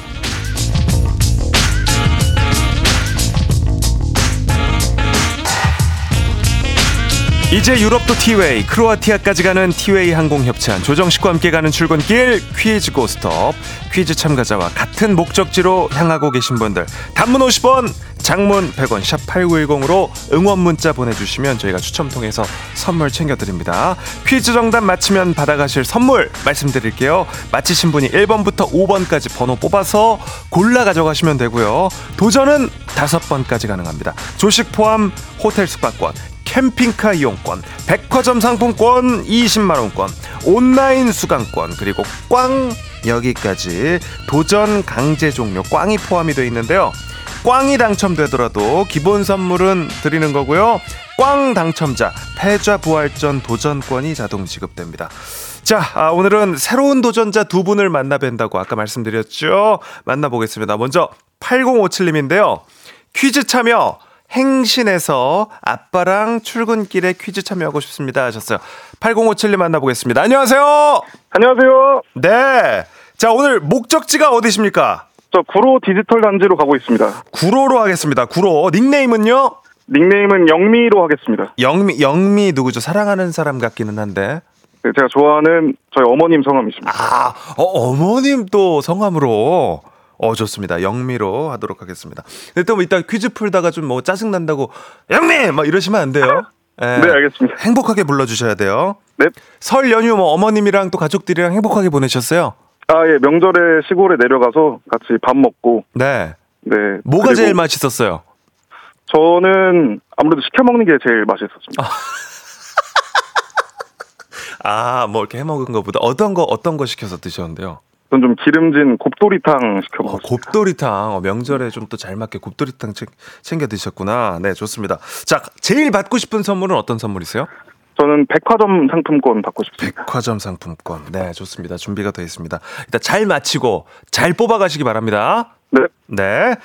이제 유럽도 티웨이, 크로아티아까지 가는 티웨이 항공 협찬, 조정식과 함께 가는 출근길 퀴즈 고스톱. 퀴즈 참가자와 같은 목적지로 향하고 계신 분들, 단문 50원, 장문 100원, 샵 8910으로 응원 문자 보내주시면 저희가 추첨 통해서 선물 챙겨드립니다. 퀴즈 정답 맞히면 받아가실 선물 말씀드릴게요. 맞히신 분이 1번부터 5번까지 번호 뽑아서 골라 가져가시면 되고요. 도전은 5번까지 가능합니다. 조식 포함 호텔 숙박권, 캠핑카 이용권, 백화점 상품권 20만원권, 온라인 수강권, 그리고 꽝 여기까지 도전 강제 종료 꽝이 포함이 되어 있는데요. 꽝이 당첨되더라도 기본 선물은 드리는 거고요. 꽝 당첨자 패좌 부활전 도전권이 자동 지급됩니다. 자, 아, 오늘은 새로운 도전자 두 분을 만나 뵌다고 아까 말씀드렸죠. 만나보겠습니다. 먼저 8057님인데요. 퀴즈 참여 행신에서 아빠랑 출근길에 퀴즈 참여하고 싶습니다 하셨어요. 8057님 만나보겠습니다. 안녕하세요. 안녕하세요. 네. 자, 오늘 목적지가 어디십니까? 저 구로 디지털 단지로 가고 있습니다. 구로로 하겠습니다. 구로. 닉네임은요? 닉네임은 영미로 하겠습니다. 영미, 영미 누구죠? 사랑하는 사람 같기는 한데. 네, 제가 좋아하는 저희 어머님 성함이십니다. 아, 어, 어머님 또 성함으로. 어, 좋습니다. 영미로 하도록 하겠습니다. 근데 또 뭐 이따 퀴즈 풀다가 좀 뭐 짜증 난다고, 영미! 막 이러시면 안 돼요. 예. 네, 알겠습니다. 행복하게 불러주셔야 돼요. 네. 설 연휴 뭐 어머님이랑 또 가족들이랑 행복하게 보내셨어요? 아, 예, 명절에 시골에 내려가서 같이 밥 먹고, 네. 네. 뭐가 제일 맛있었어요? 저는 아무래도 시켜 먹는 게 제일 맛있었습니다. 아, 뭐 이렇게 해 먹은 거보다 어떤 거, 어떤 거 시켜서 드셨는데요? 전 좀 기름진 곱도리탕 시켜 어, 먹었어요. 곱도리탕. 어, 명절에 좀 또 잘 맞게 챙, 챙겨 드셨구나. 네, 좋습니다. 자, 제일 받고 싶은 선물은 어떤 선물이세요? 저는 백화점 상품권 받고 싶습니다. 백화점 상품권. 네, 좋습니다. 준비가 되어 있습니다. 일단 잘 마치고 잘 뽑아가시기 바랍니다. 네. 네.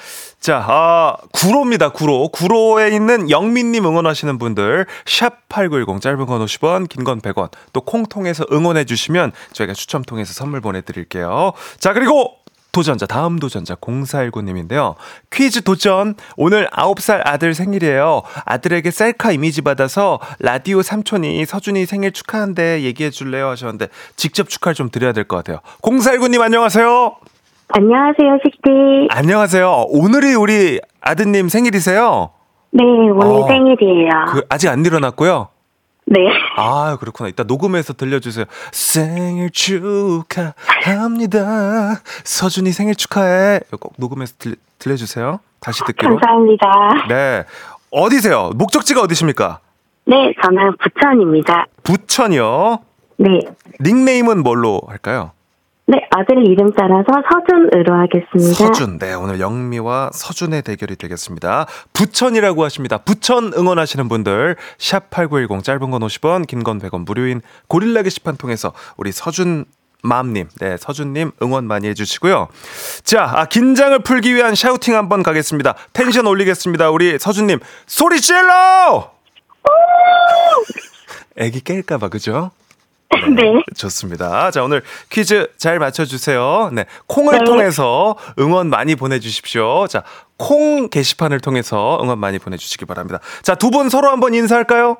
자, 아, 구로입니다, 구로. 구로에 있는 영민님 응원하시는 분들, 샵8910, 짧은 건 50원, 긴 건 100원, 또 콩 통해서 응원해주시면 저희가 추첨 통해서 선물 보내드릴게요. 자, 그리고 도전자, 다음 도전자 0419님인데요. 퀴즈 도전. 오늘 9살 아들 생일이에요. 아들에게 셀카 이미지 받아서 라디오 삼촌이 서준이 생일 축하한대 얘기해 줄래요? 하셨는데 직접 축하를 좀 드려야 될 것 같아요. 0419님 안녕하세요. 안녕하세요, 식디. 안녕하세요. 오늘이 우리 아드님 생일이세요? 네, 오늘 어. 생일이에요. 그 아직 안 일어났고요. 네. 아, 그렇구나. 이따 녹음해서 들려주세요. 생일 축하합니다. 서준이 생일 축하해. 꼭 녹음해서 들, 들려주세요. 다시 듣기로. 감사합니다. 네. 어디세요? 목적지가 어디십니까? 네, 저는 부천입니다. 부천이요. 네. 닉네임은 뭘로 할까요? 네, 아들 이름 따라서 서준으로 하겠습니다. 서준. 네, 오늘 영미와 서준의 대결이 되겠습니다. 부천이라고 하십니다. 부천 응원하시는 분들 샵8910 짧은 건 50원, 긴 건 100원 무료인 고릴라 게시판 통해서 우리 서준 맘님, 네, 서준님 응원 많이 해주시고요. 자, 아, 긴장을 풀기 위한 샤우팅 한번 가겠습니다. 텐션 올리겠습니다. 우리 서준님, 소리 질러! 애기 깰까봐, 그죠? 네. 좋습니다. 자, 오늘 퀴즈 잘 맞춰주세요. 네. 콩을 네. 통해서 응원 많이 보내주십시오. 자, 콩 게시판을 통해서 응원 많이 보내주시기 바랍니다. 자, 두 분 서로 한번 인사할까요?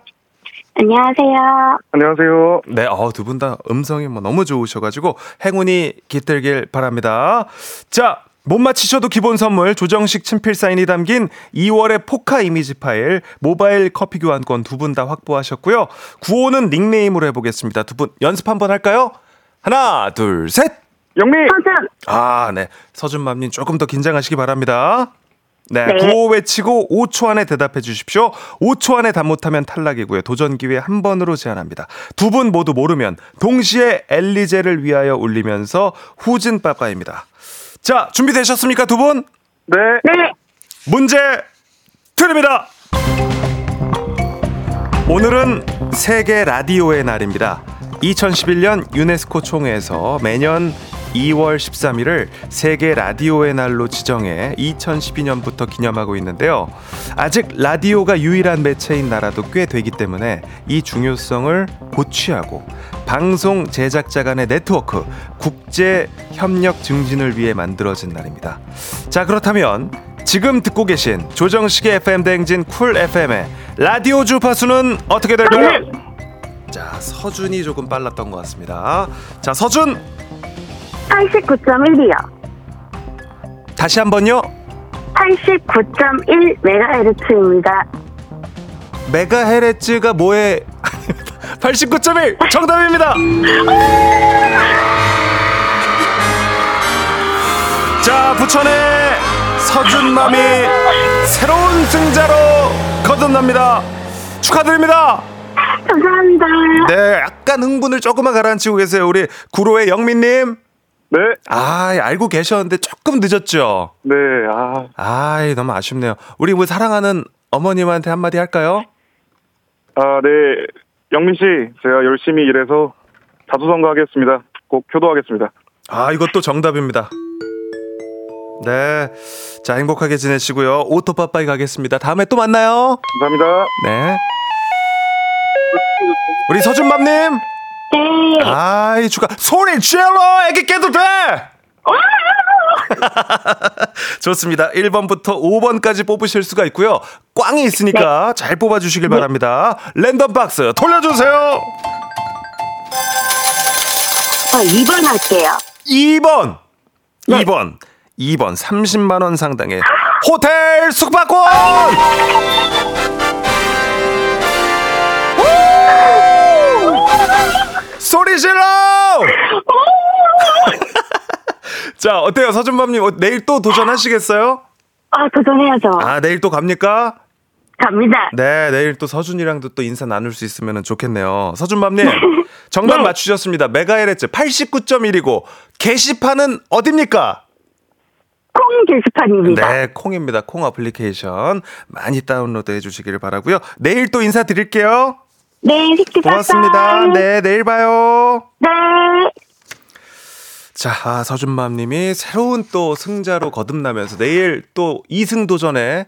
안녕하세요. 안녕하세요. 네, 어, 두 분 다 음성이 뭐 너무 좋으셔가지고 행운이 깃들길 바랍니다. 자, 못 맞히셔도 기본 선물 조정식 친필 사인이 담긴 2월의 포카 이미지 파일 모바일 커피 교환권 두 분 다 확보하셨고요. 구호는 닉네임으로 해보겠습니다. 두 분 연습 한번 할까요? 하나, 둘, 셋. 영미! 서준. 아, 네. 서준맘님 조금 더 긴장하시기 바랍니다. 네, 네. 구호 외치고 5초 안에 대답해 주십시오. 5초 안에 답 못하면 탈락이고요. 도전 기회 한 번으로 제한합니다. 두 분 모두 모르면 동시에 엘리제를 위하여 울리면서 후진 빠빠입니다. 자, 준비되셨습니까, 두 분? 네. 네. 문제 드립니다. 오늘은 세계 라디오의 날입니다. 2011년 유네스코 총회에서 매년 2월 13일을 세계 라디오의 날로 지정해 2012년부터 기념하고 있는데요. 아직 라디오가 유일한 매체인 나라도 꽤 되기 때문에 이 중요성을 고취하고 방송 제작자 간의 네트워크, 국제 협력 증진을 위해 만들어진 날입니다. 자, 그렇다면 지금 듣고 계신 조정식의 FM 대행진 쿨 FM의 라디오 주파수는 어떻게 될까요? 자, 서준이 조금 빨랐던 것 같습니다. 자, 서준 89.1이요. 다시 한번요. 89.1MHz입니다. 메가헤르츠가 뭐에 89.1 정답입니다. 자, 부천의 서준맘이 새로운 승자로 거듭납니다. 축하드립니다. 감사합니다. 네, 약간 흥분을 조금만 가라앉히고 계세요. 우리 구로의 영민님. 네. 아, 알고 계셨는데 조금 늦었죠. 네. 아, 아, 너무 아쉽네요. 우리 뭐 사랑하는 어머님한테 한마디 할까요? 아, 네. 영민 씨, 제가 열심히 일해서 자수성가하겠습니다. 꼭 효도하겠습니다. 아, 이것도 정답입니다. 네. 자, 행복하게 지내시고요. 오토빠빠이 가겠습니다. 다음에 또 만나요. 감사합니다. 네. 우리 서준맘님. 네. 아이, 축하. 소리 질러! 애기 깨도 돼! 좋습니다. 1번부터 5번까지 뽑으실 수가 있고요. 꽝이 있으니까 잘 뽑아주시길 바랍니다. 랜덤 박스 돌려주세요. 저 2번 할게요. 2번. 2번. 2번 30만 원 상당의 호텔 숙박권. 소리 질러! 자, 어때요? 서준맘님, 어, 내일 또 도전하시겠어요? 아, 도전해야죠. 아, 내일 또 갑니까? 갑니다. 네, 내일 또 서준이랑도 또 인사 나눌 수 있으면 좋겠네요. 서준맘님, 정답 네. 맞추셨습니다. 메가헤르츠 89.1이고, 게시판은 어딥니까? 콩 게시판입니다. 네, 콩입니다. 콩 어플리케이션 많이 다운로드 해주시기를 바라고요. 내일 또 인사드릴게요. 네, 식기 고맙습니다. 네, 내일 봐요. 네. 자, 아, 서준맘님이 새로운 또 승자로 거듭나면서 내일 또 2승 도전에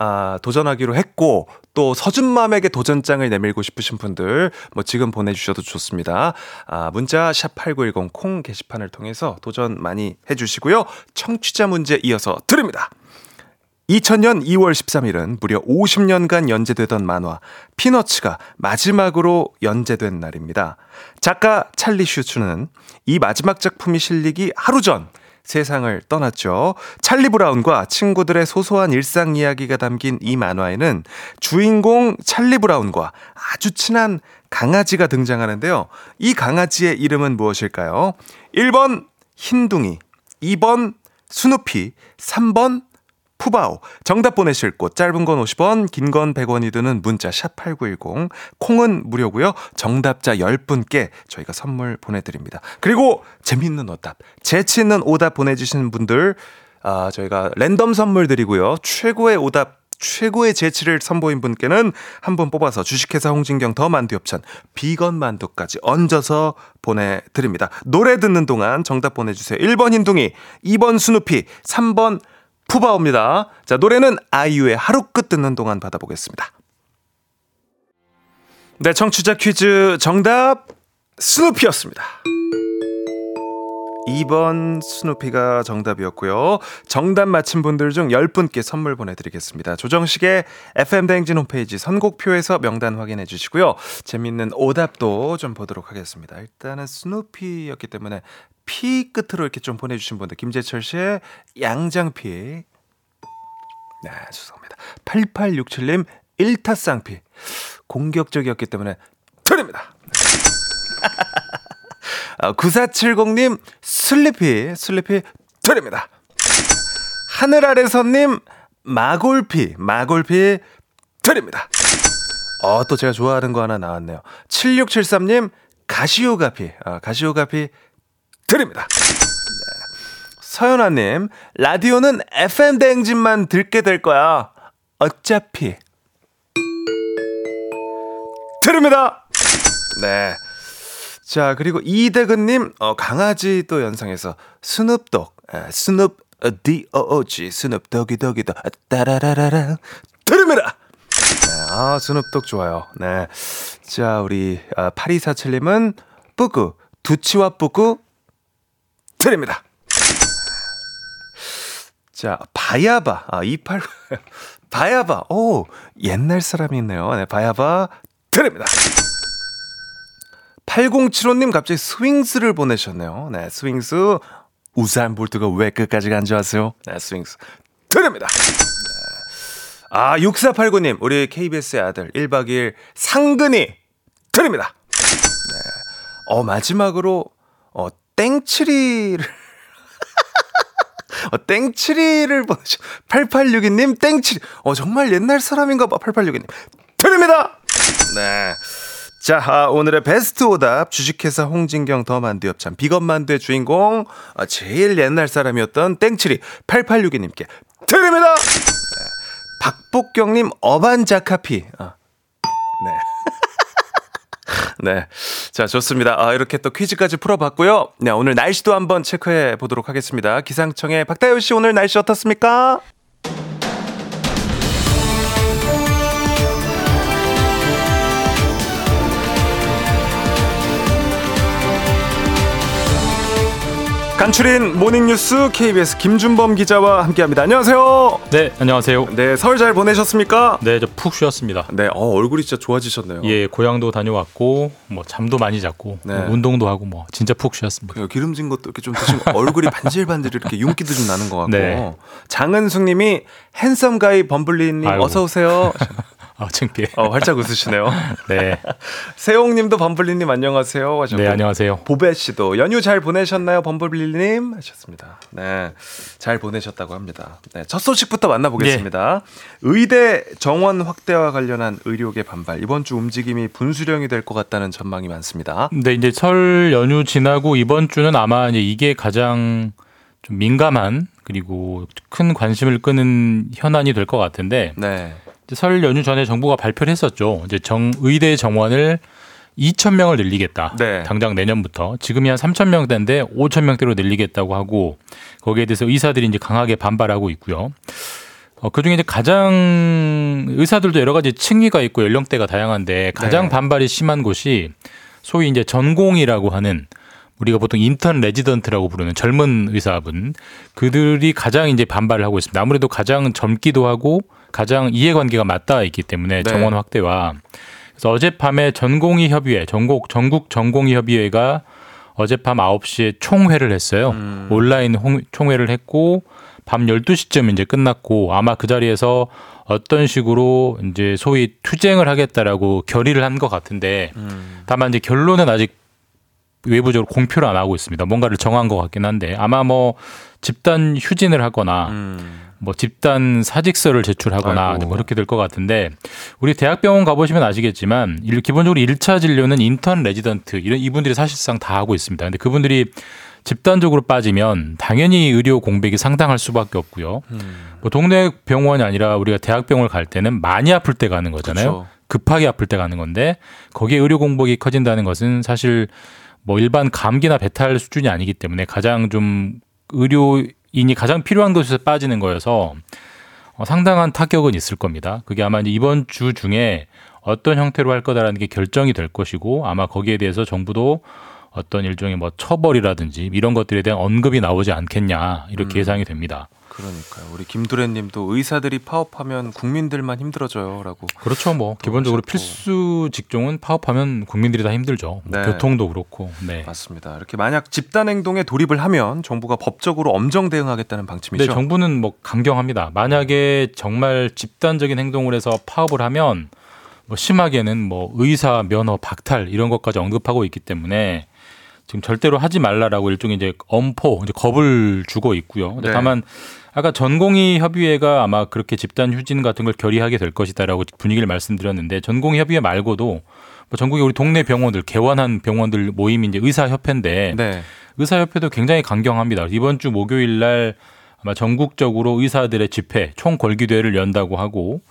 아, 도전하기로 했고 또 서준맘에게 도전장을 내밀고 싶으신 분들 뭐 지금 보내주셔도 좋습니다. 아, 문자 샵 #8910 콩 게시판을 통해서 도전 많이 해주시고요. 청취자 문제 이어서 드립니다. 2000년 2월 13일은 무려 50년간 연재되던 만화 피너츠가 마지막으로 연재된 날입니다. 작가 찰리 슈츠는 이 마지막 작품이 실리기 하루 전 세상을 떠났죠. 찰리 브라운과 친구들의 소소한 일상 이야기가 담긴 이 만화에는 주인공 찰리 브라운과 아주 친한 강아지가 등장하는데요. 이 강아지의 이름은 무엇일까요? 1번 흰둥이, 2번 스누피, 3번 푸바오. 정답 보내실 곳 짧은 건 50원, 긴 건 100원이 드는 문자 샵 8910. 콩은 무료고요. 정답자 10분께 저희가 선물 보내 드립니다. 그리고 재밌는 오답, 재치 있는 오답 보내 주시는 분들 아, 저희가 랜덤 선물 드리고요. 최고의 오답 최고의 재치를 선보인 분께는 한 분 뽑아서 주식회사 홍진경 더 만두엽찬 비건 만두까지 얹어서 보내드립니다. 노래 듣는 동안 정답 보내주세요. 1번 흰둥이, 2번 스누피, 3번 푸바오입니다. 자, 노래는 아이유의 하루 끝 듣는 동안 받아보겠습니다. 네, 청취자 퀴즈 정답 스누피였습니다. 2번 스누피가 정답이었고요. 정답 맞힌 분들 중 10분께 선물 보내드리겠습니다. 조정식의 FM대행진 홈페이지 선곡표에서 명단 확인해 주시고요. 재밌는 오답도 좀 보도록 하겠습니다. 일단은 스누피였기 때문에 피 끝으로 이렇게 좀 보내주신 분들 김재철 씨의 양장피 네 죄송합니다. 8867님 1타 쌍피 공격적이었기 때문에 드립니다. 아, 9470님, 슬리피, 슬리피 드립니다. 하늘 아래서님, 마골피, 마골피 드립니다. 어, 또 제가 좋아하는 거 하나 나왔네요. 7673님, 가시오가피, 아, 가시오가피 드립니다. 네. 서연아님, 라디오는 FM대행진만 듣게 될 거야. 어차피. 드립니다! 네. 자, 그리고 이대근님, 어, 강아지 또 연상해서 스눕독, 에, 스눕, 어, D-O-O-G, 스눕, 덕이, 덕이, 덕, 아, 따라라라라, 드립니다! 네, 아, 스눕독 좋아요. 네. 자, 우리, 아, 8247님은 뿌꾸, 두치와 뿌꾸, 드립니다! 자, 바야바, 아, 28, 바야바, 오, 옛날 사람이 있네요. 네, 바야바, 드립니다! 8075님 갑자기 스윙스를 보내셨네요. 네, 스윙스. 우사인 볼트가 왜 끝까지 간줄 아세요? 네, 스윙스. 드립니다. 네. 아, 6489님, 우리 KBS의 아들 1박 2일 상근이 드립니다. 네. 어, 마지막으로, 어, 땡치리를. 어, 땡치리를 보내셨, 8862님, 땡치리. 어, 정말 옛날 사람인가 봐, 8862님. 드립니다! 네. 자, 아, 오늘의 베스트 오답 주식회사 홍진경 더 만두엽찬 비건 만두의 주인공 아, 제일 옛날 사람이었던 땡칠이 8862님께 드립니다. 네. 박복경님 어반자카피. 아, 네. 네. 자, 좋습니다. 아, 이렇게 또 퀴즈까지 풀어봤고요. 네, 오늘 날씨도 한번 체크해 보도록 하겠습니다. 기상청의 박다효 씨 오늘 날씨 어떻습니까? 간추린 모닝뉴스 KBS 김준범 기자와 함께합니다. 안녕하세요. 네, 안녕하세요. 네, 설 잘 보내셨습니까? 네, 저 푹 쉬었습니다. 네, 어, 얼굴이 진짜 좋아지셨네요. 예, 고향도 다녀왔고 뭐 잠도 많이 잤고 네. 뭐 운동도 하고 뭐 진짜 푹 쉬었습니다. 그 기름진 것도 이렇게 좀 드시면 얼굴이 반질반질 이렇게 윤기도 좀 나는 것 같고. 네. 장은숙님이 핸섬 가이 범블리님. 어서 오세요. 아, 창피해. 어, 활짝 웃으시네요. 네. 세홍님도 범블리님 안녕하세요 하셨고. 네, 안녕하세요. 보배 씨도 연휴 잘 보내셨나요, 범블리님 하셨습니다. 네, 잘 보내셨다고 합니다. 네, 첫 소식부터 만나보겠습니다. 의대 정원 확대와 관련한 의료계 반발 이번 주 움직임이 분수령이 될 것 같다는 전망이 많습니다. 근데 이제 설 연휴 지나고 이번 주는 아마 이제 이게 가장 좀 민감한 그리고 큰 관심을 끄는 현안이 될 것 같은데 네, 설 연휴 전에 정부가 발표를 했었죠. 이제 정 의대 정원을 2천 명을 늘리겠다. 네. 당장 내년부터 지금이 한 3천 명대인데 5천 명대로 늘리겠다고 하고 거기에 대해서 의사들이 이제 강하게 반발하고 있고요. 어, 그중에 이제 가장 의사들도 여러 가지 층위가 있고 연령대가 다양한데 가장 네. 반발이 심한 곳이 소위 이제 전공의라고 하는 우리가 보통 인턴 레지던트라고 부르는 젊은 의사분 그들이 가장 이제 반발을 하고 있습니다. 아무래도 가장 젊기도 하고 가장 이해관계가 맞닿아 있기 때문에 네. 정원 확대와 그래서 어젯밤에 전공의 협의회 전국 전국 전공의 협의회가 어젯밤 9시에 총회를 했어요. 음. 온라인 홍- 총회를 했고 밤 12시쯤 이제 끝났고 아마 그 자리에서 어떤 식으로 이제 소위 투쟁을 하겠다라고 결의를 한 것 같은데 음. 다만 이제 결론은 아직 외부적으로 공표를 안 하고 있습니다. 뭔가를 정한 것 같긴 한데 아마 뭐 집단 휴진을 하거나 음. 뭐 집단 사직서를 제출하거나 아이고. 뭐 그렇게 될 것 같은데 우리 대학병원 가보시면 아시겠지만 일- 기본적으로 1차 진료는 인턴 레지던트 이런 이분들이 사실상 다 하고 있습니다. 근데 그분들이 집단적으로 빠지면 당연히 의료 공백이 상당할 수밖에 없고요. 음. 뭐 동네 병원이 아니라 우리가 대학병원을 갈 때는 많이 아플 때 가는 거잖아요. 그쵸. 급하게 아플 때 가는 건데 거기에 의료 공백이 커진다는 것은 사실 뭐 일반 감기나 배탈 수준이 아니기 때문에 가장 좀 의료인이 가장 필요한 곳에서 빠지는 거여서 어, 상당한 타격은 있을 겁니다. 그게 아마 이번 주 중에 어떤 형태로 할 거다라는 게 결정이 될 것이고 아마 거기에 대해서 정부도 어떤 일종의 뭐 처벌이라든지 이런 것들에 대한 언급이 나오지 않겠냐 이렇게 음. 예상이 됩니다. 그러니까요. 우리 김두래님도 의사들이 파업하면 국민들만 힘들어져요라고. 그렇죠. 뭐 기본적으로 하셨고. 필수 직종은 파업하면 국민들이 다 힘들죠. 뭐 네. 교통도 그렇고. 네. 맞습니다. 이렇게 만약 집단 행동에 돌입을 하면 정부가 법적으로 엄정 대응하겠다는 방침이죠. 네, 정부는 뭐 강경합니다. 만약에 정말 집단적인 행동을 해서 파업을 하면 뭐 심하게는 뭐 의사 면허 박탈 이런 것까지 언급하고 있기 때문에 지금 절대로 하지 말라라고 일종의 이제 엄포 이제 겁을 주고 있고요. 근데 네. 다만 아까 전공의 협의회가 아마 그렇게 집단 휴진 같은 걸 결의하게 될 것이다라고 분위기를 말씀드렸는데 전공의 협의회 말고도 뭐 전국의 우리 동네 병원들 개원한 병원들 모임이 이제 의사협회인데 네. 의사협회도 굉장히 강경합니다. 이번 주 목요일 날 아마 전국적으로 의사들의 집회 총궐기대회를 연다고 하고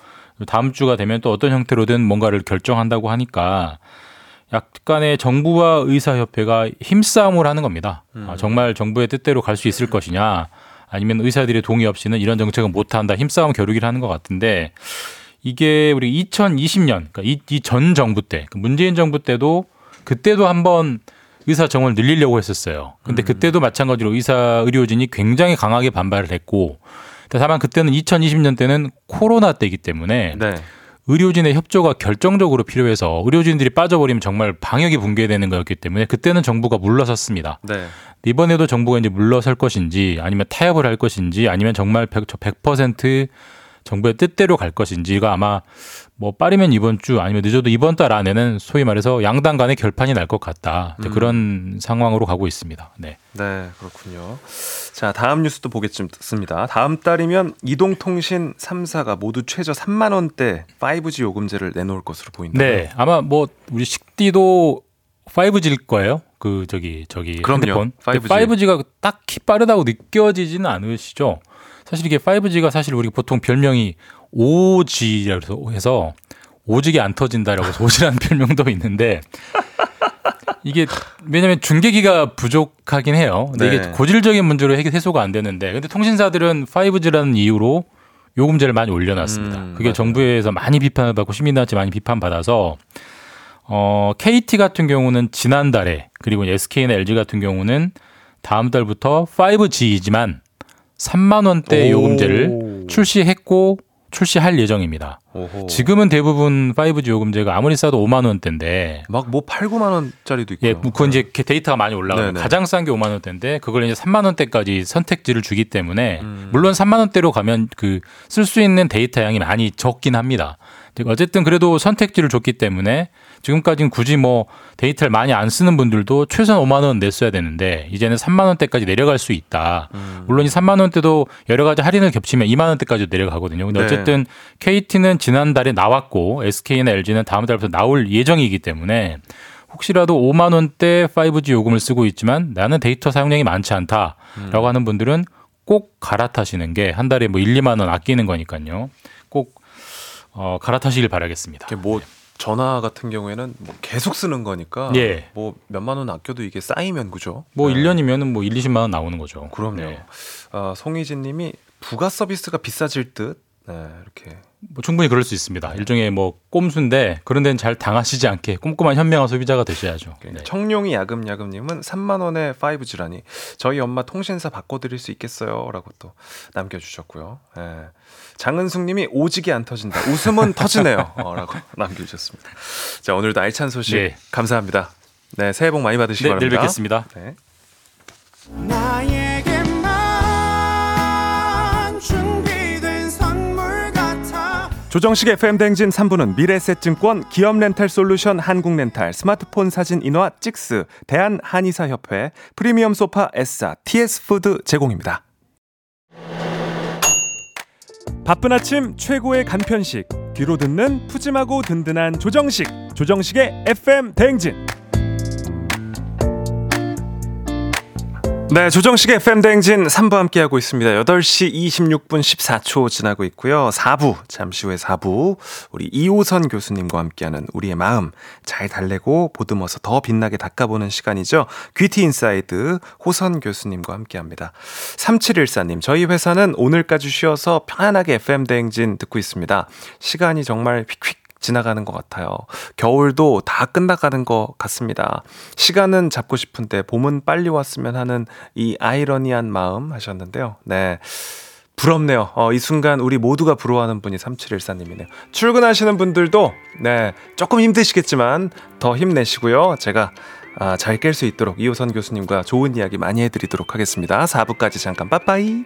다음 주가 되면 또 어떤 형태로든 뭔가를 결정한다고 하니까 약간의 정부와 의사협회가 힘싸움을 하는 겁니다. 아, 정말 정부의 뜻대로 갈 수 있을 것이냐 아니면 의사들의 동의 없이는 이런 정책은 못한다 힘싸움 겨루기를 하는 것 같은데 이게 우리 2020년 그러니까 이전 정부 때그 문재인 정부 때도 그때도 한번 의사 정원을 늘리려고 했었어요. 근데 그때도 마찬가지로 의사 의료진이 굉장히 강하게 반발을 했고 다만 그때는 2020년 때는 코로나 때이기 때문에 네. 의료진의 협조가 결정적으로 필요해서 의료진들이 빠져버리면 정말 방역이 붕괴되는 거였기 때문에 그때는 정부가 물러섰습니다. 네. 이번에도 정부가 이제 물러설 것인지 아니면 타협을 할 것인지 아니면 정말 100, 100% 정부의 뜻대로 갈 것인지가 아마 뭐 빠르면 이번 주 아니면 늦어도 이번 달 안에는 소위 말해서 양당 간의 결판이 날 것 같다. 이제 그런 상황으로 가고 있습니다. 네. 네, 그렇군요. 자, 다음 뉴스도 보겠습니다. 다음 달이면 이동통신 3사가 모두 최저 3만 원대 5G 요금제를 내놓을 것으로 보인다. 네. 아마 뭐 우리 식디도 5G일 거예요. 그 저기 저기 그럼요. 핸드폰. 5G. 5G가 딱히 빠르다고 느껴지지는 않으시죠? 사실 이게 5G가 사실 우리 보통 별명이 5G라고 해서 오지게 안 터진다라고 해서 오지라는 별명도 있는데 이게 왜냐하면 중계기가 부족하긴 해요. 근데 네. 이게 고질적인 문제로 해소가 안 되는데 근데 통신사들은 5G라는 이유로 요금제를 많이 올려놨습니다. 음, 그게 맞아요. 정부에서 많이 비판을 받고 시민단체 많이 비판받아서 어, KT 같은 경우는 지난달에 그리고 SK나 LG 같은 경우는 다음 달부터 5G이지만 3만 원대 오. 요금제를 출시했고 출시할 예정입니다. 오호. 지금은 대부분 5G 요금제가 아무리 싸도 5만 원대인데 막 뭐 8, 9만 원짜리도 있고요. 예, 그건 이제 이렇게 데이터가 많이 올라가요. 네네. 가장 싼 게 5만 원대인데 그걸 이제 3만 원대까지 선택지를 주기 때문에 음. 물론 3만 원대로 가면 그 쓸 수 있는 데이터 양이 많이 적긴 합니다. 어쨌든 그래도 선택지를 줬기 때문에 지금까지는 굳이 뭐 데이터를 많이 안 쓰는 분들도 최소한 5만 원 냈어야 되는데 이제는 3만 원대까지 내려갈 수 있다. 음. 물론 이 3만 원대도 여러 가지 할인을 겹치면 2만 원대까지 내려가거든요. 근데 네. 어쨌든 KT는 지난달에 나왔고 SK나 LG는 다음 달부터 나올 예정이기 때문에 혹시라도 5만 원대 5G 요금을 쓰고 있지만 나는 데이터 사용량이 많지 않다라고 음. 하는 분들은 꼭 갈아타시는 게 한 달에 뭐 1, 2만 원 아끼는 거니까요. 꼭 어, 갈아타시길 바라겠습니다. 뭐 전화 같은 경우에는 뭐 계속 쓰는 거니까 예. 뭐 몇만 원 아껴도 이게 쌓이면 그죠? 뭐 네. 1년이면은 뭐 1, 20만 원 나오는 거죠. 그럼요. 네. 아, 송희진 님이 부가 서비스가 비싸질 듯. 네, 이렇게. 뭐 충분히 그럴 수 있습니다. 일종의 뭐 꼼수인데 그런 데는 잘 당하시지 않게 꼼꼼한 현명한 소비자가 되셔야죠. 네. 청룡이 야금야금 님은 3만 원에 5G라니 저희 엄마 통신사 바꿔 드릴 수 있겠어요라고 또 남겨 주셨고요. 예. 장은숙 님이 오지게 안 터진다. 웃음은 터지네요. 어, 라고 남겨 주셨습니다. 자, 오늘도 알찬 소식 네. 감사합니다. 네, 새해 복 많이 받으시기 네, 내일 바랍니다. 뵙겠습니다. 조정식 FM 댕진 3부는 미래셋증권, 기업렌탈솔루션 한국렌탈, 스마트폰 사진 인화 찍스, 대한한의사협회, 프리미엄 소파 S사, TS푸드 제공입니다. 바쁜 아침 최고의 간편식, 귀로 듣는 푸짐하고 든든한 조정식, 조정식의 FM 대행진. 네, 조정식의 FM 대행진 3부 함께하고 있습니다. 8시 26분 14초 지나고 있고요. 4부, 잠시 후에 4부, 우리 이호선 교수님과 함께하는 우리의 마음 잘 달래고 보듬어서 더 빛나게 닦아보는 시간이죠. 귀티 인사이드 호선 교수님과 함께합니다. 3714님, 저희 회사는 오늘까지 쉬어서 편안하게 FM 대행진 듣고 있습니다. 시간이 정말 휙휙 지나가는 것 같아요. 겨울도 다 끝나가는 것 같습니다. 시간은 잡고 싶은데 봄은 빨리 왔으면 하는 이 아이러니한 마음 하셨는데요. 네. 부럽네요. 어, 이 순간 우리 모두가 부러워하는 분이 3714님이네요. 출근하시는 분들도, 네, 조금 힘드시겠지만 더 힘내시고요. 제가 아, 잘 깰 수 있도록 이호선 교수님과 좋은 이야기 많이 해드리도록 하겠습니다. 4부까지 잠깐 빠빠이.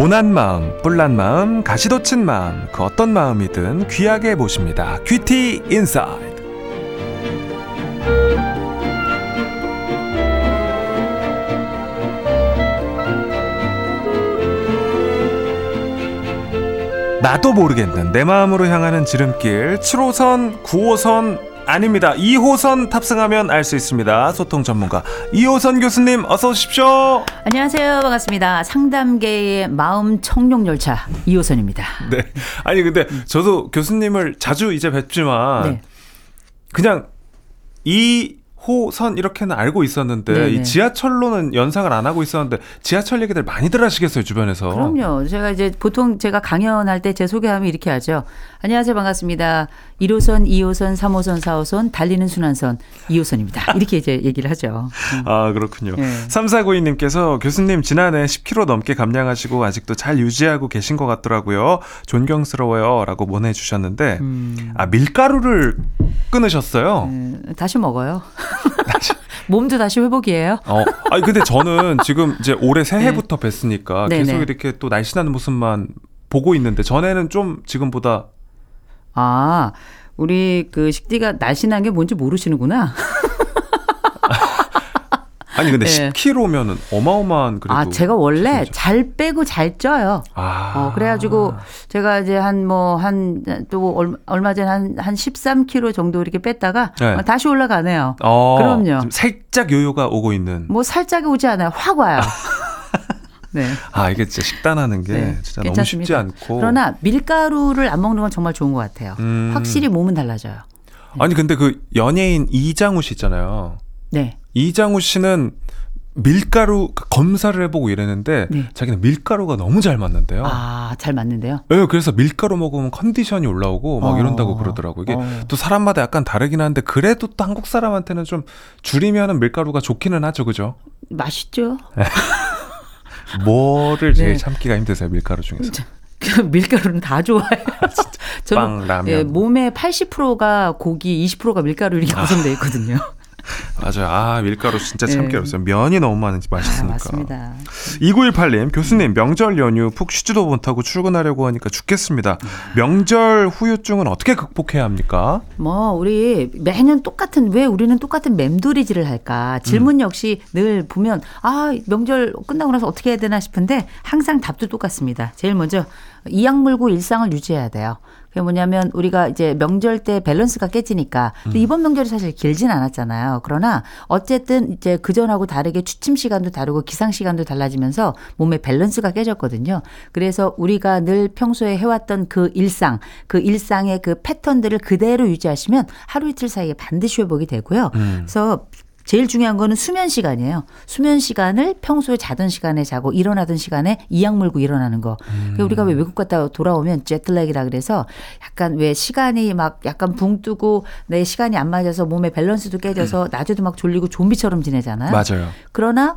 모난 마음, 뿔난 마음, 가시돋친 마음, 그 어떤 마음이든 귀하게 모십니다. 귀티 인사이드. 나도 모르겠는 내 마음으로 향하는 지름길 7호선, 9호선 아닙니다. 2호선 탑승하면 알 수 있습니다. 소통 전문가 이호선 교수님 어서 오십시오. 안녕하세요. 반갑습니다. 상담계의 마음 청룡 열차 이호선입니다. 네. 아니 근데 저도 교수님을 자주 이제 뵙지만 네. 그냥 이 호선 이렇게는 알고 있었는데 네네. 이 지하철로는 연상을 안 하고 있었는데 지하철 얘기들 많이들 하시겠어요 주변에서. 그럼요. 제가 이제 보통 제가 강연할 때 제 소개하면 이렇게 하죠. 안녕하세요. 반갑습니다. 1호선, 2호선, 3호선, 4호선 달리는 순환선 2호선입니다. 이렇게 이제 얘기를 하죠. 음. 아 그렇군요. 네. 3492님께서 교수님 지난해 10kg 넘게 감량하시고 아직도 잘 유지하고 계신 것 같더라고요. 존경스러워요 라고 보내주셨는데 음. 아 밀가루를 끊으셨어요. 음, 다시 먹어요. 몸도 다시 회복이에요. 어, 아니 근데 저는 지금 이제 올해 새해부터 뵀으니까 네, 계속 네. 이렇게 또 날씬한 모습만 보고 있는데 전에는 좀 지금보다 아, 우리 그 식디가 날씬한 게 뭔지 모르시는구나. 아니 근데 네. 10kg면은 어마어마한 그래도 아, 제가 원래 수준이죠. 잘 빼고 잘 쪄요. 아. 어, 그래가지고 제가 이제 한 뭐 한 또 얼마 전에 한, 한 13kg 정도 이렇게 뺐다가 네. 어, 다시 올라가네요. 어, 그럼요. 좀 살짝 요요가 오고 있는. 뭐 살짝이 오지 않아요. 확 와요. 네. 아 이게 진짜 식단하는 게 네, 진짜 괜찮습니다. 너무 쉽지 않고. 그러나 밀가루를 안 먹는 건 정말 좋은 것 같아요. 음. 확실히 몸은 달라져요. 아니 근데 그 연예인 이장우 씨 있잖아요. 네. 이장우 씨는 밀가루 그 검사를 해보고 이랬는데 네. 자기는 밀가루가 너무 잘 맞는데요. 아, 잘 맞는데요. 네, 그래서 밀가루 먹으면 컨디션이 올라오고 막 어. 이런다고 그러더라고. 이게 어. 또 사람마다 약간 다르긴 한데 그래도 또 한국 사람한테는 좀 줄이면은 밀가루가 좋기는 하죠, 그죠? 맛있죠? 뭐를 제일 네. 참기가 힘드세요, 밀가루 중에서? 그 밀가루는 다 좋아해요. 저는 빵, 라면. 예, 몸의 80%가 고기, 20%가 밀가루 이렇게 구성되어 있거든요. 맞아요. 아, 밀가루 진짜 네. 참기 어렵어요. 면이 너무 많은지 아, 맛있으니까. 맞습니다. 2918님, 교수님, 명절 연휴 푹 쉬지도 못하고 출근하려고 하니까 죽겠습니다. 명절 후유증은 어떻게 극복해야 합니까? 뭐 우리 매년 똑같은 왜 우리는 똑같은 맴돌이질을 할까 질문 역시 늘 보면 아 명절 끝나고 나서 어떻게 해야 되나 싶은데 항상 답도 똑같습니다. 제일 먼저 이악 물고 일상을 유지해야 돼요. 그게 뭐냐면 우리가 이제 명절 때 밸런스가 깨지니까 근데 이번 명절이 사실 길진 않았잖아요. 그러나 어쨌든 이제 그 전하고 다르게 취침 시간도 다르고 기상 시간도 달라지면서 몸의 밸런스가 깨졌거든요. 그래서 우리가 늘 평소에 해왔던 그 일상, 그 일상의 그 패턴들을 그대로 유지하시면 하루 이틀 사이에 반드시 회복이 되고요. 그래서 제일 중요한 거는 수면 시간이에요. 수면 시간을 평소에 자던 시간에 자고 일어나던 시간에 이악 물고 일어나는 거. 그러니까 우리가 왜 외국 갔다 돌아오면 jet lag이라 그래서 약간 왜 시간이 막 약간 붕 뜨고 내 시간이 안 맞아서 몸의 밸런스도 깨져서 낮에도 막 졸리고 좀비처럼 지내잖아요. 맞아요. 그러나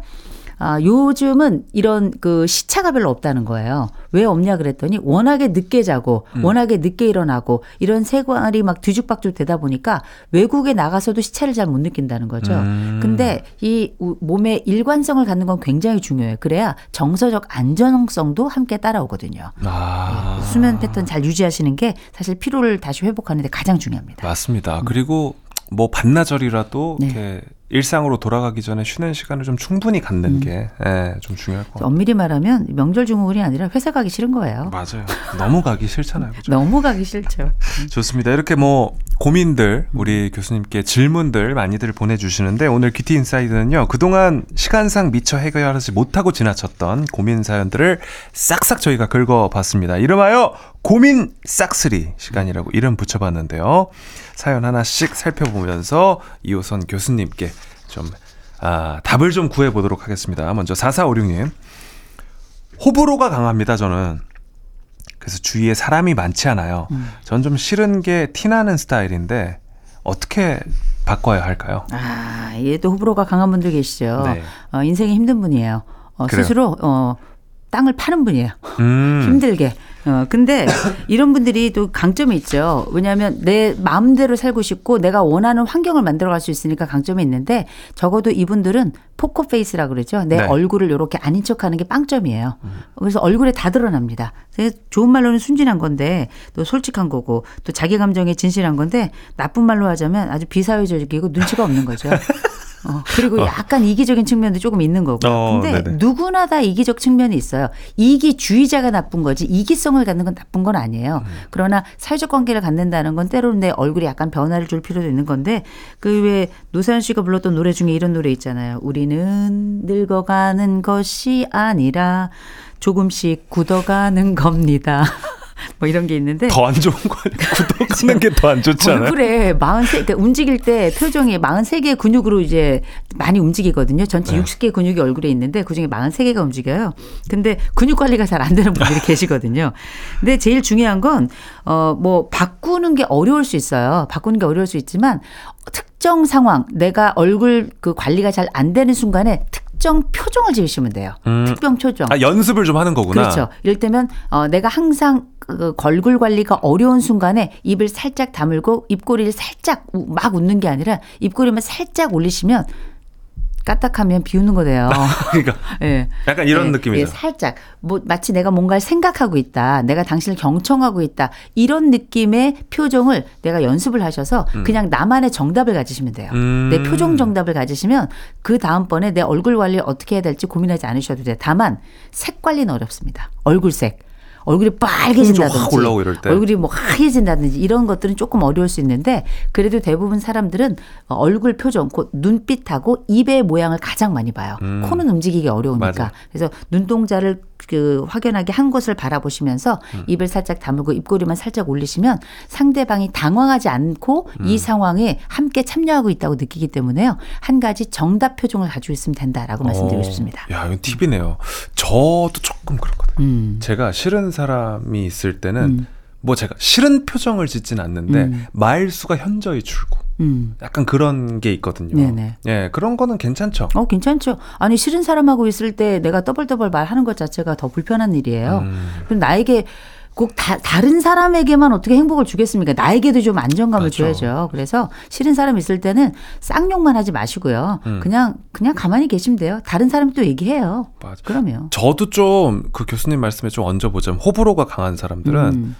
아, 요즘은 이런 그 시차가 별로 없다는 거예요. 왜 없냐 그랬더니 워낙에 늦게 자고 워낙에 늦게 일어나고 이런 생활이 막 뒤죽박죽 되다 보니까 외국에 나가서도 시차를 잘 못 느낀다는 거죠. 음. 근데 이 우- 몸의 일관성을 갖는 건 굉장히 중요해요. 그래야 정서적 안정성도 함께 따라오거든요. 아. 수면 패턴 잘 유지하시는 게 사실 피로를 다시 회복하는 데 가장 중요합니다. 맞습니다. 그리고 뭐 반나절이라도 네. 이렇게 일상으로 돌아가기 전에 쉬는 시간을 좀 충분히 갖는 게 예, 좀 중요할 것 같아요. 엄밀히 말하면 명절 증후군이 아니라 회사 가기 싫은 거예요. 맞아요. 너무 가기 싫잖아요. 그죠? 너무 가기 싫죠. 좋습니다. 이렇게 뭐 고민들 우리 교수님께 질문들 많이들 보내주시는데 오늘 큐티 인사이드는요 그동안 시간상 미처 해결하지 못하고 지나쳤던 고민 사연들을 싹싹 저희가 긁어봤습니다. 이름하여 고민 싹쓸이 시간이라고 이름 붙여봤는데요. 사연 하나씩 살펴보면서 이호선 교수님께 좀 아, 답을 좀 구해보도록 하겠습니다. 먼저 4456님 호불호가 강합니다. 저는 그래서 주위에 사람이 많지 않아요. 전좀 싫은 게 티나는 스타일인데 어떻게 바꿔야 할까요? 아, 얘도 호불호가 강한 분들 계시죠. 네. 어, 인생이 힘든 분이에요. 어? 스스로 어, 땅을 파는 분이에요. 음. 힘들게. 어, 근데 이런 분들이 또 강점이 있죠. 왜냐하면 내 마음대로 살고 싶고 내가 원하는 환경을 만들어갈 수 있으니까 강점이 있는데 적어도 이분들은 포커 페이스라 그러죠. 내 네. 얼굴을 이렇게 아닌 척하는 게 빵점이에요. 그래서 얼굴에 다 드러납니다. 좋은 말로는 순진한 건데 또 솔직한 거고 또 자기 감정에 진실한 건데 나쁜 말로 하자면 아주 비사회적이고 눈치가 없는 거죠. 어, 그리고 약간 이기적인 측면도 조금 있는 거고. 어, 근데 네네. 누구나 다 이기적 측면이 있어요. 이기주의자가 나쁜 거지 이기성을 갖는 건 나쁜 건 아니에요. 음. 그러나 사회적 관계를 갖는다는 건 때로는 내 얼굴에 약간 변화를 줄 필요도 있는 건데 그왜 노사연 씨가 불렀던 노래 중에 이런 노래 있잖아요. 우리는 늙어가는 것이 아니라 조금씩 굳어가는 겁니다. 뭐 이런 게 있는데 더 안 좋은 거 아니에요? 구독하는 게 더 안 좋지 않아요? 얼굴에 43, 그러니까 움직일 때 표정이 43개의 근육으로 이제 많이 움직이거든요. 전체 네. 60개의 근육이 얼굴에 있는데 그중에 43개가 움직여요. 근데 근육 관리가 잘 안 되는 분들이 계시거든요. 근데 제일 중요한 건, 어, 뭐, 바꾸는 게 어려울 수 있어요. 바꾸는 게 어려울 수 있지만 특정 상황, 내가 얼굴 그 관리가 잘 안 되는 순간에 특정 표정을 지으시면 돼요. 음. 특정 표정. 아, 연습을 좀 하는 거구나. 그렇죠. 이를테면 어, 내가 항상 그 걸굴 관리가 어려운 순간에 입을 살짝 다물고 입꼬리를 살짝 우- 막 웃는 게 아니라 입꼬리만 살짝 올리시면 까딱하면 비웃는 거돼요. 그러니까 예. 약간 이런 예, 느낌이죠. 예, 살짝 뭐 마치 내가 뭔가를 생각하고 있다. 내가 당신을 경청하고 있다. 이런 느낌의 표정을 내가 연습을 하셔서 그냥 나만의 정답을 가지시면 돼요. 음. 내 표정 정답을 가지시면 그 다음 번에 내 얼굴 관리 를 어떻게 해야 될지 고민하지 않으셔도 돼요. 다만 색 관리는 어렵습니다. 얼굴색. 얼굴이 빨개진다든지 올라오고 이럴 때. 얼굴이 뭐 하얘진다든지 이런 것들은 조금 어려울 수 있는데 그래도 대부분 사람들은 어, 얼굴 표정, 곧 눈빛하고 입의 모양을 가장 많이 봐요. 음. 코는 움직이기 어려우니까. 맞아. 그래서 눈동자를 그 확연하게 한 곳을 바라보시면서 음. 입을 살짝 다물고 입꼬리만 살짝 올리시면 상대방이 당황하지 않고 음. 이 상황에 함께 참여하고 있다고 느끼기 때문에요. 한 가지 정답 표정을 가지고 있으면 된다라고 말씀드리고 어, 싶습니다. 야, 이건 팁이네요. 저도 조금 그렇거든요. 음. 제가 싫은 사람이 있을 때는 음. 뭐 제가 싫은 표정을 짓진 않는데 음. 마일수가 현저히 줄고 음. 약간 그런 게 있거든요. 네네. 예, 그런 거는 괜찮죠. 어, 괜찮죠. 아니, 싫은 사람하고 있을 때 내가 떠벌떠벌 말하는 것 자체가 더 불편한 일이에요. 음. 그럼 나에게 꼭 다, 다른 사람에게만 어떻게 행복을 주겠습니까? 나에게도 좀 안정감을 맞죠. 줘야죠. 그래서 싫은 사람 있을 때는 쌍욕만 하지 마시고요. 음. 그냥, 그냥 가만히 계시면 돼요. 다른 사람이 또 얘기해요. 맞아. 그러면. 저도 좀 그 교수님 말씀에 좀 얹어보자면 호불호가 강한 사람들은 음.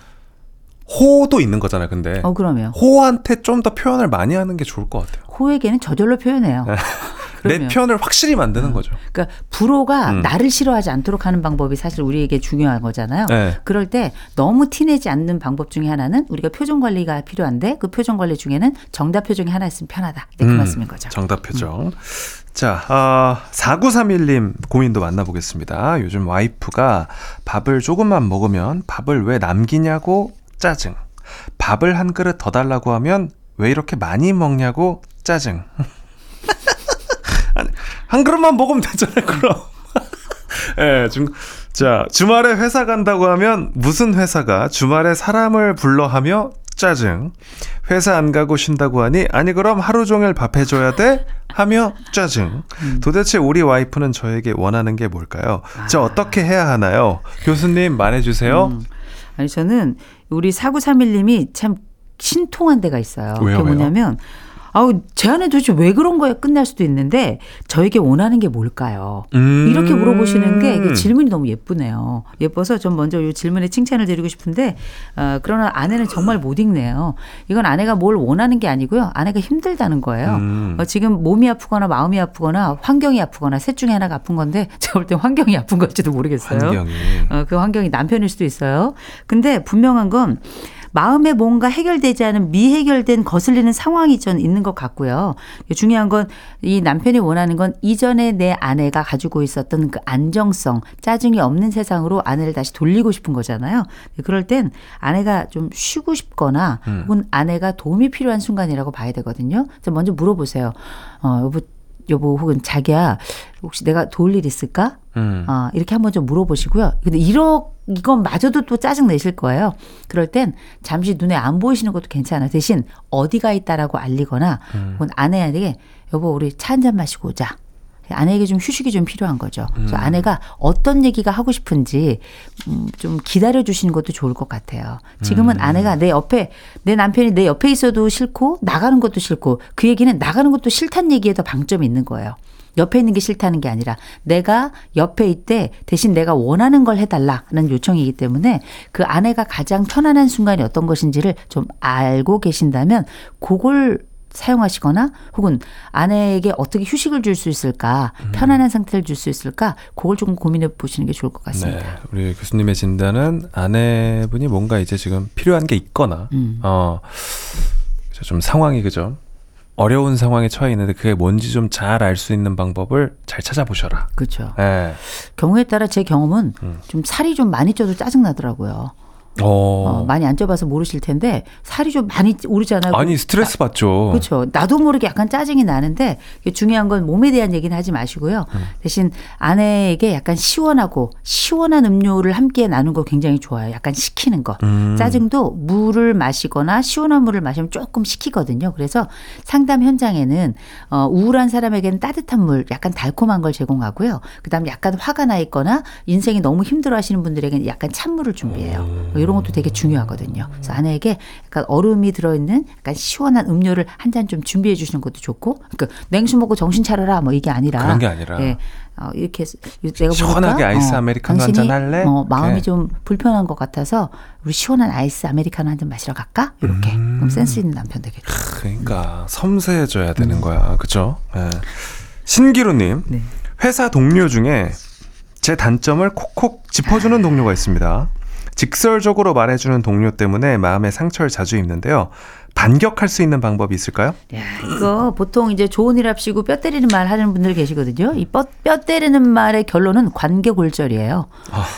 호도 있는 거잖아요. 근데 어, 그러면. 호한테 좀 더 표현을 많이 하는 게 좋을 것 같아요. 호에게는 저절로 표현해요. 내 그러면. 표현을 확실히 만드는 거죠. 그러니까 불호가 음. 나를 싫어하지 않도록 하는 방법이 사실 우리에게 중요한 거잖아요. 네. 그럴 때 너무 티내지 않는 방법 중에 하나는 우리가 표정 관리가 필요한데 그 표정 관리 중에는 정답 표정이 하나 있으면 편하다. 네, 그 음, 말씀인 거죠. 정답 표정. 자, 어, 4931님 고민도 만나보겠습니다. 요즘 와이프가 밥을 조금만 먹으면 밥을 왜 남기냐고 짜증. 밥을 한 그릇 더 달라고 하면 왜 이렇게 많이 먹냐고 짜증. 아니, 한 그릇만 먹으면 되잖아요, 그럼. 예, 중, 자, 주말에 회사 간다고 하면 무슨 회사가 주말에 사람을 불러 하며 짜증. 회사 안 가고 쉰다고 하니 아니 그럼 하루 종일 밥 해줘야 돼? 하며 짜증. 도대체 우리 와이프는 저에게 원하는 게 뭘까요? 저 어떻게 해야 하나요? 교수님 말해주세요. 음. 아니 저는 우리 4931님이 참 신통한 데가 있어요. 왜요, 그게 왜요? 뭐냐면 아우 제안에 도대체 왜 그런 거에 끝날 수도 있는데 저에게 원하는 게 뭘까요? 음. 이렇게 물어보시는 게 이게 질문이 너무 예쁘네요. 예뻐서 전 먼저 이 질문에 칭찬을 드리고 싶은데 어, 그러나 아내는 정말 못 읽네요. 이건 아내가 뭘 원하는 게 아니고요. 아내가 힘들다는 거예요. 음. 어, 지금 몸이 아프거나 마음이 아프거나 환경이 아프거나 셋 중에 하나가 아픈 건데 제가 볼 때 환경이 아픈 걸지도 모르겠어요. 환경이. 어, 그 환경이 남편일 수도 있어요. 근데 분명한 건 마음에 뭔가 해결되지 않은 미해결된 거슬리는 상황이 전 있는 것 같고요. 중요한 건 이 남편이 원하는 건 이전에 내 아내가 가지고 있었던 그 안정성, 짜증이 없는 세상으로 아내를 다시 돌리고 싶은 거잖아요. 그럴 땐 아내가 좀 쉬고 싶거나 혹은 아내가 도움이 필요한 순간이라고 봐야 되거든요. 먼저 물어보세요. 어, 여보, 여보 혹은 자기야 혹시 내가 도울 일 있을까? 음. 어, 이렇게 한번 좀 물어보시고요. 근데 이러 이건 마저도 또 짜증 내실 거예요. 그럴 땐 잠시 눈에 안 보이시는 것도 괜찮아. 대신 어디가 있다라고 알리거나 혹은 아내에게 여보 우리 차 한 잔 마시고 오자. 아내에게 좀 휴식이 좀 필요한 거죠. 그래서 아내가 어떤 얘기가 하고 싶은지 음, 좀 기다려 주시는 것도 좋을 것 같아요. 지금은 아내가 내 옆에 내 남편이 내 옆에 있어도 싫고 나가는 것도 싫고 그 얘기는 나가는 것도 싫다는 얘기에 더 방점이 있는 거예요. 옆에 있는 게 싫다는 게 아니라 내가 옆에 있대 대신 내가 원하는 걸 해달라는 요청이기 때문에 그 아내가 가장 편안한 순간이 어떤 것인지를 좀 알고 계신다면 그걸 사용하시거나 혹은 아내에게 어떻게 휴식을 줄 수 있을까 편안한 상태를 줄 수 있을까 그걸 조금 고민해 보시는 게 좋을 것 네. 같습니다. 우리 교수님의 진단은 아내분이 뭔가 이제 지금 필요한 게 있거나, 음. 어, 그죠. 좀 상황이 그죠. 어려운 상황에 처해 있는데 그게 뭔지 좀 잘 알 수 있는 방법을 잘 찾아보셔라. 그렇죠. 예. 경우에 따라 제 경험은 음. 좀 살이 좀 많이 쪄도 짜증 나더라고요. 어. 어, 많이 안 쪄봐서 모르실 텐데 살이 좀 많이 오르잖아요. 아니 스트레스 받죠. 그렇죠. 나도 모르게 약간 짜증이 나는데 중요한 건 몸에 대한 얘기는 하지 마시고요. 음. 대신 아내에게 약간 시원하고 시원한 음료를 함께 나누는 거 굉장히 좋아요. 약간 식히는 거. 음. 짜증도 물을 마시거나 시원한 물을 마시면 조금 식히거든요. 그래서 상담 현장에는 어, 우울한 사람에게는 따뜻한 물, 약간 달콤한 걸 제공하고요. 그다음 에 약간 화가 나 있거나 인생이 너무 힘들어하시는 분들에게는 약간 찬물을 준비해요. 뭐 이런 것도 되게 중요하거든요. 그래서 아내에게 약간 얼음이 들어있는 약간 시원한 음료를 한 잔 좀 준비해 주시는 것도 좋고, 그러니까 냉수 먹고 정신 차려라 뭐 이게 아니라 그런 게 아니라. 예. 어, 이렇게 내가 시원하게 보니까, 아이스 어, 아메리카노 당신이, 한잔 할래? 어, 마음이 이렇게. 좀 불편한 것 같아서 우리 시원한 아이스 아메리카노 한 잔 마시러 갈까? 이렇게 음. 그럼 센스 있는 남편 되겠죠. 그러니까 섬세해져야 되는 거야. 그죠? 예. 신기루님, 네. 회사 동료 중에 제 단점을 콕콕 짚어주는 동료가 있습니다. 직설적으로 말해주는 동료 때문에 마음의 상처를 자주 입는데요. 반격할 수 있는 방법이 있을까요? 야, 이거 보통 이제 좋은 일 합시고 뼈 때리는 말 하는 분들 계시거든요. 이 뼈, 뼈 때리는 말의 결론은 관계 골절이에요.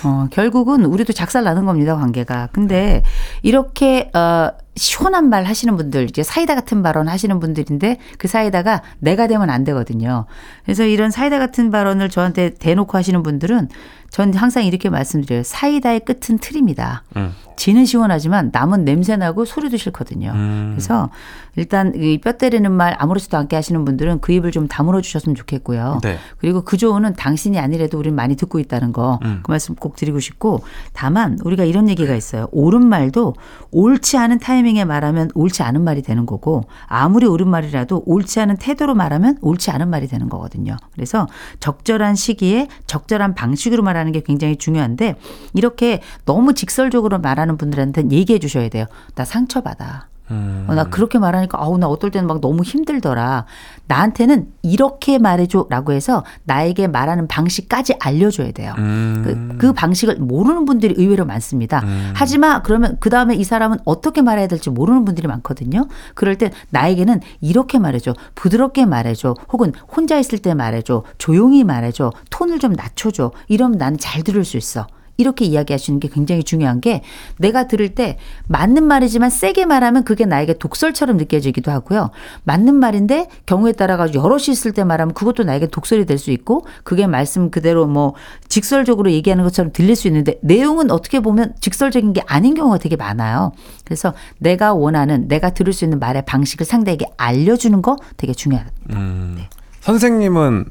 어, 결국은 우리도 작살 나는 겁니다, 관계가. 근데 이렇게, 어, 시원한 말 하시는 분들, 이제 사이다 같은 발언 하시는 분들인데 그 사이다가 내가 되면 안 되거든요. 그래서 이런 사이다 같은 발언을 저한테 대놓고 하시는 분들은 전 항상 이렇게 말씀드려요. 사이다의 끝은 틀입니다. 음. 지는 시원하지만 남은 냄새 나고 소리도 싫거든요. 음. 그래서 일단 이 뼈 때리는 말 아무렇지도 않게 하시는 분들은 그 입을 좀 다물어 주셨으면 좋겠고요. 네. 그리고 그 조언은 당신이 아니래도 우리는 많이 듣고 있다는 거그 음. 말씀 꼭 드리고 싶고 다만 우리가 이런 얘기가 있어요. 옳은 말도 옳지 않은 타 이밍에 말하면 옳지 않은 말이 되는 거고 아무리 옳은 말이라도 옳지 않은 태도로 말하면 옳지 않은 말이 되는 거거든요. 그래서 적절한 시기에 적절한 방식으로 말하는 게 굉장히 중요한데 이렇게 너무 직설적으로 말하는 분들한테는 얘기해 주셔야 돼요. 나 상처받아. 음. 어, 나 그렇게 말하니까 아우 나 어떨 때는 막 너무 힘들더라. 나한테는 이렇게 말해줘라고 해서 나에게 말하는 방식까지 알려줘야 돼요. 음. 그, 그 방식을 모르는 분들이 의외로 많습니다. 음. 하지만 그러면 그 다음에 이 사람은 어떻게 말해야 될지 모르는 분들이 많거든요. 그럴 땐 나에게는 이렇게 말해줘, 부드럽게 말해줘, 혹은 혼자 있을 때 말해줘, 조용히 말해줘, 톤을 좀 낮춰줘. 이러면 나는 잘 들을 수 있어. 이렇게 이야기하시는 게 굉장히 중요한 게 내가 들을 때 맞는 말이지만 세게 말하면 그게 나에게 독설처럼 느껴지기도 하고요. 맞는 말인데 경우에 따라 가지고 여럿이 있을 때 말하면 그것도 나에게 독설이 될 수 있고 그게 말씀 그대로 뭐 직설적으로 얘기하는 것처럼 들릴 수 있는데 내용은 어떻게 보면 직설적인 게 아닌 경우가 되게 많아요. 그래서 내가 원하는 내가 들을 수 있는 말의 방식을 상대에게 알려주는 거 되게 중요합니다. 음. 선생님은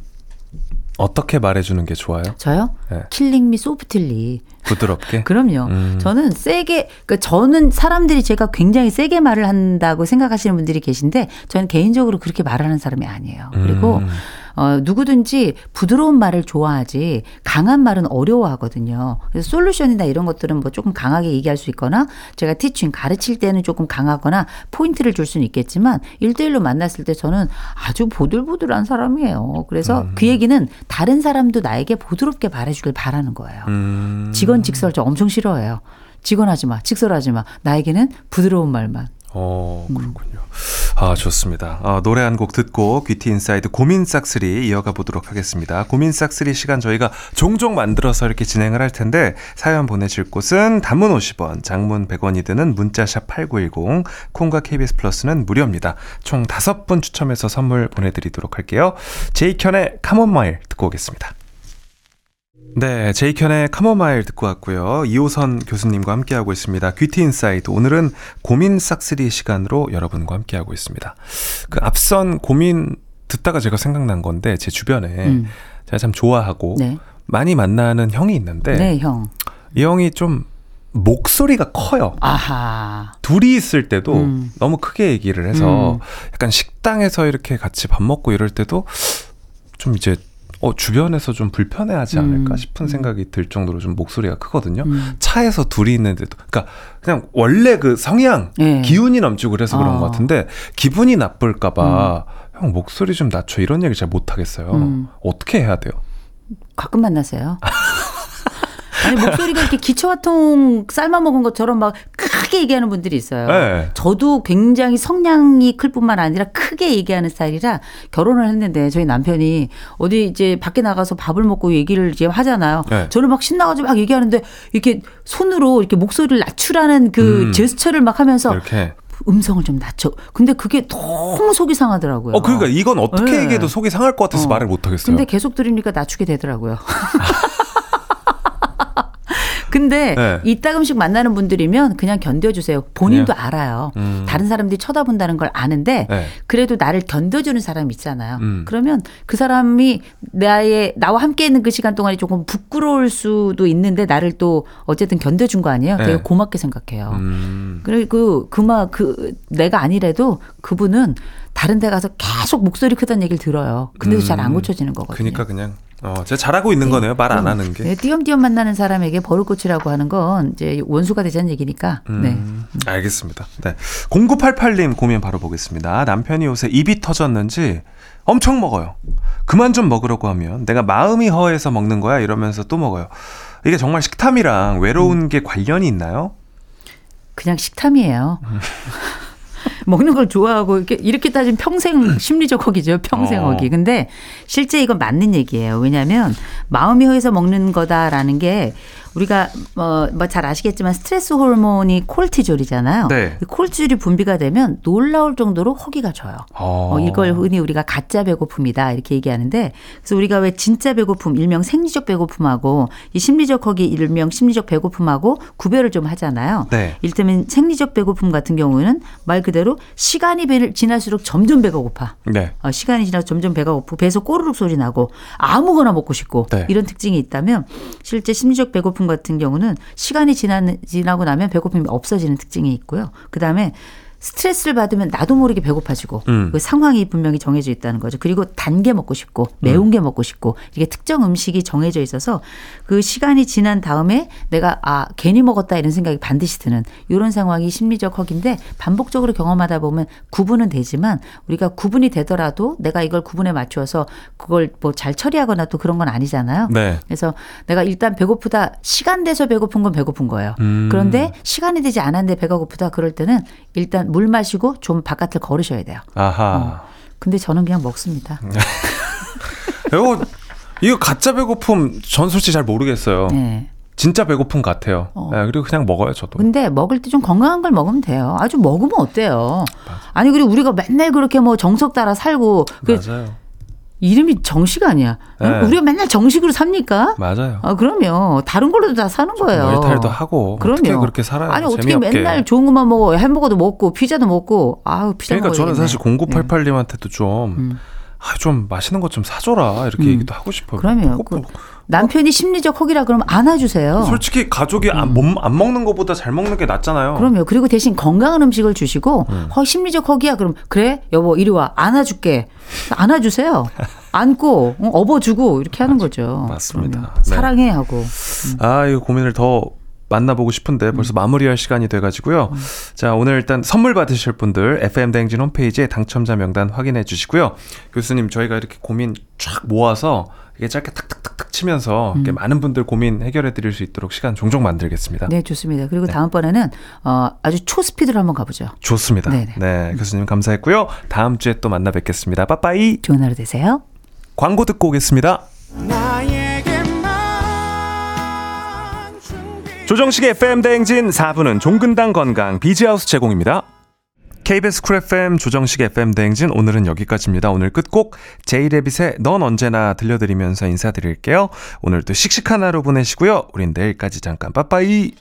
어떻게 말해주는 게 좋아요? 저요? 네. 킬링미 소프틸리. 부드럽게? 그럼요. 음. 저는 세게, 그러니까 저는 사람들이 제가 굉장히 세게 말을 한다고 생각하시는 분들이 계신데 저는 개인적으로 그렇게 말하는 사람이 아니에요. 그리고 음. 어, 누구든지 부드러운 말을 좋아하지 강한 말은 어려워하거든요. 그래서 솔루션이나 이런 것들은 뭐 조금 강하게 얘기할 수 있거나 제가 티칭 가르칠 때는 조금 강하거나 포인트를 줄 수는 있겠지만 일대일로 만났을 때 저는 아주 보들보들한 사람이에요. 그래서 음. 그 얘기는 다른 사람도 나에게 보드럽게 말해주길 바라는 거예요. 음. 직원 직설 저 엄청 싫어해요. 직원하지 마, 직설하지 마. 나에게는 부드러운 말만. 어, 그렇군요. 아, 좋습니다. 아, 노래 한 곡 듣고 귀티 인사이드 고민 싹쓸이 이어가 보도록 하겠습니다. 고민 싹쓸이 시간 저희가 종종 만들어서 이렇게 진행을 할 텐데 사연 보내실 곳은 단문 50원, 장문 100원이 드는 문자샵 8910, 콩과 KBS 플러스는 무료입니다. 총 5분 추첨해서 선물 보내드리도록 할게요. 제이켄의 카모마일 듣고 오겠습니다. 네, 제이켄의 카모마일 듣고 왔고요. 이호선 교수님과 함께하고 있습니다. 귀티 인사이드. 오늘은 고민 싹쓸이 시간으로 여러분과 함께하고 있습니다. 그 앞선 고민 듣다가 제가 생각난 건데 제 주변에 음. 제가 참 좋아하고 네. 많이 만나는 형이 있는데 네, 형. 이 형이 좀 목소리가 커요. 아하. 둘이 있을 때도 음. 너무 크게 얘기를 해서 음. 약간 식당에서 이렇게 같이 밥 먹고 이럴 때도 좀 이제 어, 주변에서 좀 불편해하지 않을까 음. 싶은 생각이 들 정도로 좀 목소리가 크거든요. 음. 차에서 둘이 있는데도, 그러니까 그냥 원래 그 성향, 네. 기운이 넘치고 그래서 그런 어. 것 같은데 기분이 나쁠까봐 형 목소리 좀 낮춰 이런 얘기 잘 못하겠어요. 음. 어떻게 해야 돼요? 가끔 만나세요. 아니 목소리가 이렇게 기초화통 삶아 먹은 것처럼 막 크게 얘기하는 분들이 있어요. 네. 저도 굉장히 성량이 클 뿐만 아니라 크게 얘기하는 스타일이라 결혼을 했는데 저희 남편이 어디 이제 밖에 나가서 밥을 먹고 얘기를 이제 하잖아요. 네. 저는 막 신나가지고 막 얘기하는데 이렇게 손으로 이렇게 목소리를 낮추라는 그 음. 제스처를 막 하면서 이렇게. 음성을 좀 낮춰. 근데 그게 너무 속이 상하더라고요. 어, 그러니까 이건 어떻게 네. 얘기해도 속이 상할 것 같아서 어. 말을 못 하겠어요. 근데 계속 들으니까 낮추게 되더라고요. 근데 네. 이따금씩 만나는 분들이면 그냥 견뎌주세요. 본인도 알아요. 음. 다른 사람들이 쳐다본다는 걸 아는데 네. 그래도 나를 견뎌주는 사람이 있잖아요. 음. 그러면 그 사람이 나의 나와 함께 있는 그 시간 동안이 조금 부끄러울 수도 있는데 나를 또 어쨌든 견뎌준 거 아니에요. 네. 되게 고맙게 생각해요. 음. 그리고 그마 그 내가 아니래도 그분은 다른 데 가서 계속 목소리 크다는 얘기를 들어요. 근데도 잘안 음. 고쳐지는 거거든요. 그러니까 그냥 어, 제가 잘하고 있는 거네요. 말 안 하는 게. 네, 띄엄띄엄 만나는 사람에게 버릇고치라고 하는 건 이제 원수가 되자는 얘기니까. 네. 음, 알겠습니다. 네. 0988님 고민 바로 보겠습니다. 남편이 요새 입이 터졌는지 엄청 먹어요. 그만 좀 먹으려고 하면 내가 마음이 허해서 먹는 거야 이러면서 또 먹어요. 이게 정말 식탐이랑 외로운 음. 게 관련이 있나요? 그냥 식탐이에요. 먹는 걸 좋아하고 이렇게 이렇게 따지면 평생 심리적 허기죠. 평생 어. 허기. 근데 실제 이건 맞는 얘기예요. 왜냐하면 마음이 허해서 먹는 거다라는 게 우리가 뭐잘 아시겠지만 스트레스 호르몬이 콜티졸이잖아요. 네. 이 콜티졸이 분비가 되면 놀라울 정도로 허기가 져요. 어, 이걸 흔히 우리가 가짜 배고픔이다 이렇게 얘기하는데 그래서 우리가 왜 진짜 배고픔 일명 생리적 배고픔하고 이 심리적 허기 일명 심리적 배고픔하고 구별을 좀 하잖아요. 네. 일테면 생리적 배고픔 같은 경우는 말 그대로 시간이 배- 지날수록 점점 배가 고파. 네. 어, 시간이 지나서 점점 배가 고프고 배에서 꼬르륵 소리 나고 아무거나 먹고 싶고 네. 이런 특징이 있다면 실제 심리적 배고픔 같은 경우는 시간이 지나, 지나고 나면 배고픔이 없어지는 특징이 있고요. 그 다음에 스트레스를 받으면 나도 모르게 배고파지고 음. 그 상황이 분명히 정해져 있다는 거죠. 그리고 단 게 먹고 싶고 매운 게 먹고 싶고 이게 특정 음식이 정해져 있어서 그 시간이 지난 다음에 내가 아 괜히 먹었다 이런 생각이 반드시 드는 이런 상황이 심리적 허기인데 반복적으로 경험하다 보면 구분은 되지만 우리가 구분이 되더라도 내가 이걸 구분에 맞추어서 그걸 뭐 잘 처리하거나 또 그런 건 아니잖아요. 네. 그래서 내가 일단 배고프다 시간 돼서 배고픈 건 배고픈 거예요. 음. 그런데 시간이 되지 않았는데 배가 고프다 그럴 때는 일단 물 마시고 좀 바깥을 걸으셔야 돼요. 아하. 근데 저는 그냥 먹습니다. 이거 이거 가짜 배고픔 전 솔직히 잘 모르겠어요. 네. 진짜 배고픔 같아요. 어. 네, 그리고 그냥 먹어요, 저도. 근데 먹을 때 좀 건강한 걸 먹으면 돼요. 아주 먹으면 어때요? 아니 그리고 우리가 맨날 그렇게 뭐 정석 따라 살고 그 맞아요. 이름이 정식 아니야? 네. 우리가 맨날 정식으로 삽니까? 맞아요. 아 그럼요. 다른 걸로도 다 사는 거예요. 일탈도 하고 그럼요. 어떻게 그렇게 살아요? 아니 어떻게 재미없게. 맨날 좋은 것만 먹어? 햄버거도 먹고 피자도 먹고 아우 피자 그러니까 먹어야겠네. 저는 사실 0988님한테도 좀 음. 아, 좀 맛있는 것 좀 사줘라 이렇게 음. 얘기도 하고 싶어요. 그러면 꼭그 남편이 심리적 허기라 그러면 안아주세요. 솔직히 가족이 안, 몸, 안 먹는 것보다 잘 먹는 게 낫잖아요. 그럼요. 그리고 대신 건강한 음식을 주시고 음. 허 심리적 허기야. 그럼 그래 여보 이리 와 안아줄게. 안아주세요. 안고 어, 업어주고 이렇게 하는 거죠. 맞습니다. 네. 사랑해 하고. 아, 이거 고민을 더 만나보고 싶은데 벌써 마무리할 시간이 돼가지고요. 자, 오늘 일단 선물 받으실 분들 FM 대행진 홈페이지에 당첨자 명단 확인해 주시고요. 교수님, 저희가 이렇게 고민 쫙 모아서 이게 짧게 탁탁탁탁 치면서 이렇게 많은 분들 고민 해결해 드릴 수 있도록 시간 종종 만들겠습니다. 네 좋습니다. 그리고 다음번에는 어, 아주 초스피드로 한번 가보죠. 좋습니다. 네네. 네, 교수님 감사했고요. 다음 주에 또 만나 뵙겠습니다. 빠빠이. 좋은 하루 되세요. 광고 듣고 오겠습니다. 조정식의 FM 대행진 4부는 종근당 건강 비지하우스 제공입니다. KBS 쿨 FM 조정식 FM 대행진 오늘은 여기까지입니다. 오늘 끝곡 제이레빗의 넌 언제나 들려드리면서 인사드릴게요. 오늘도 씩씩한 하루 보내시고요. 우린 내일까지 잠깐 빠빠이.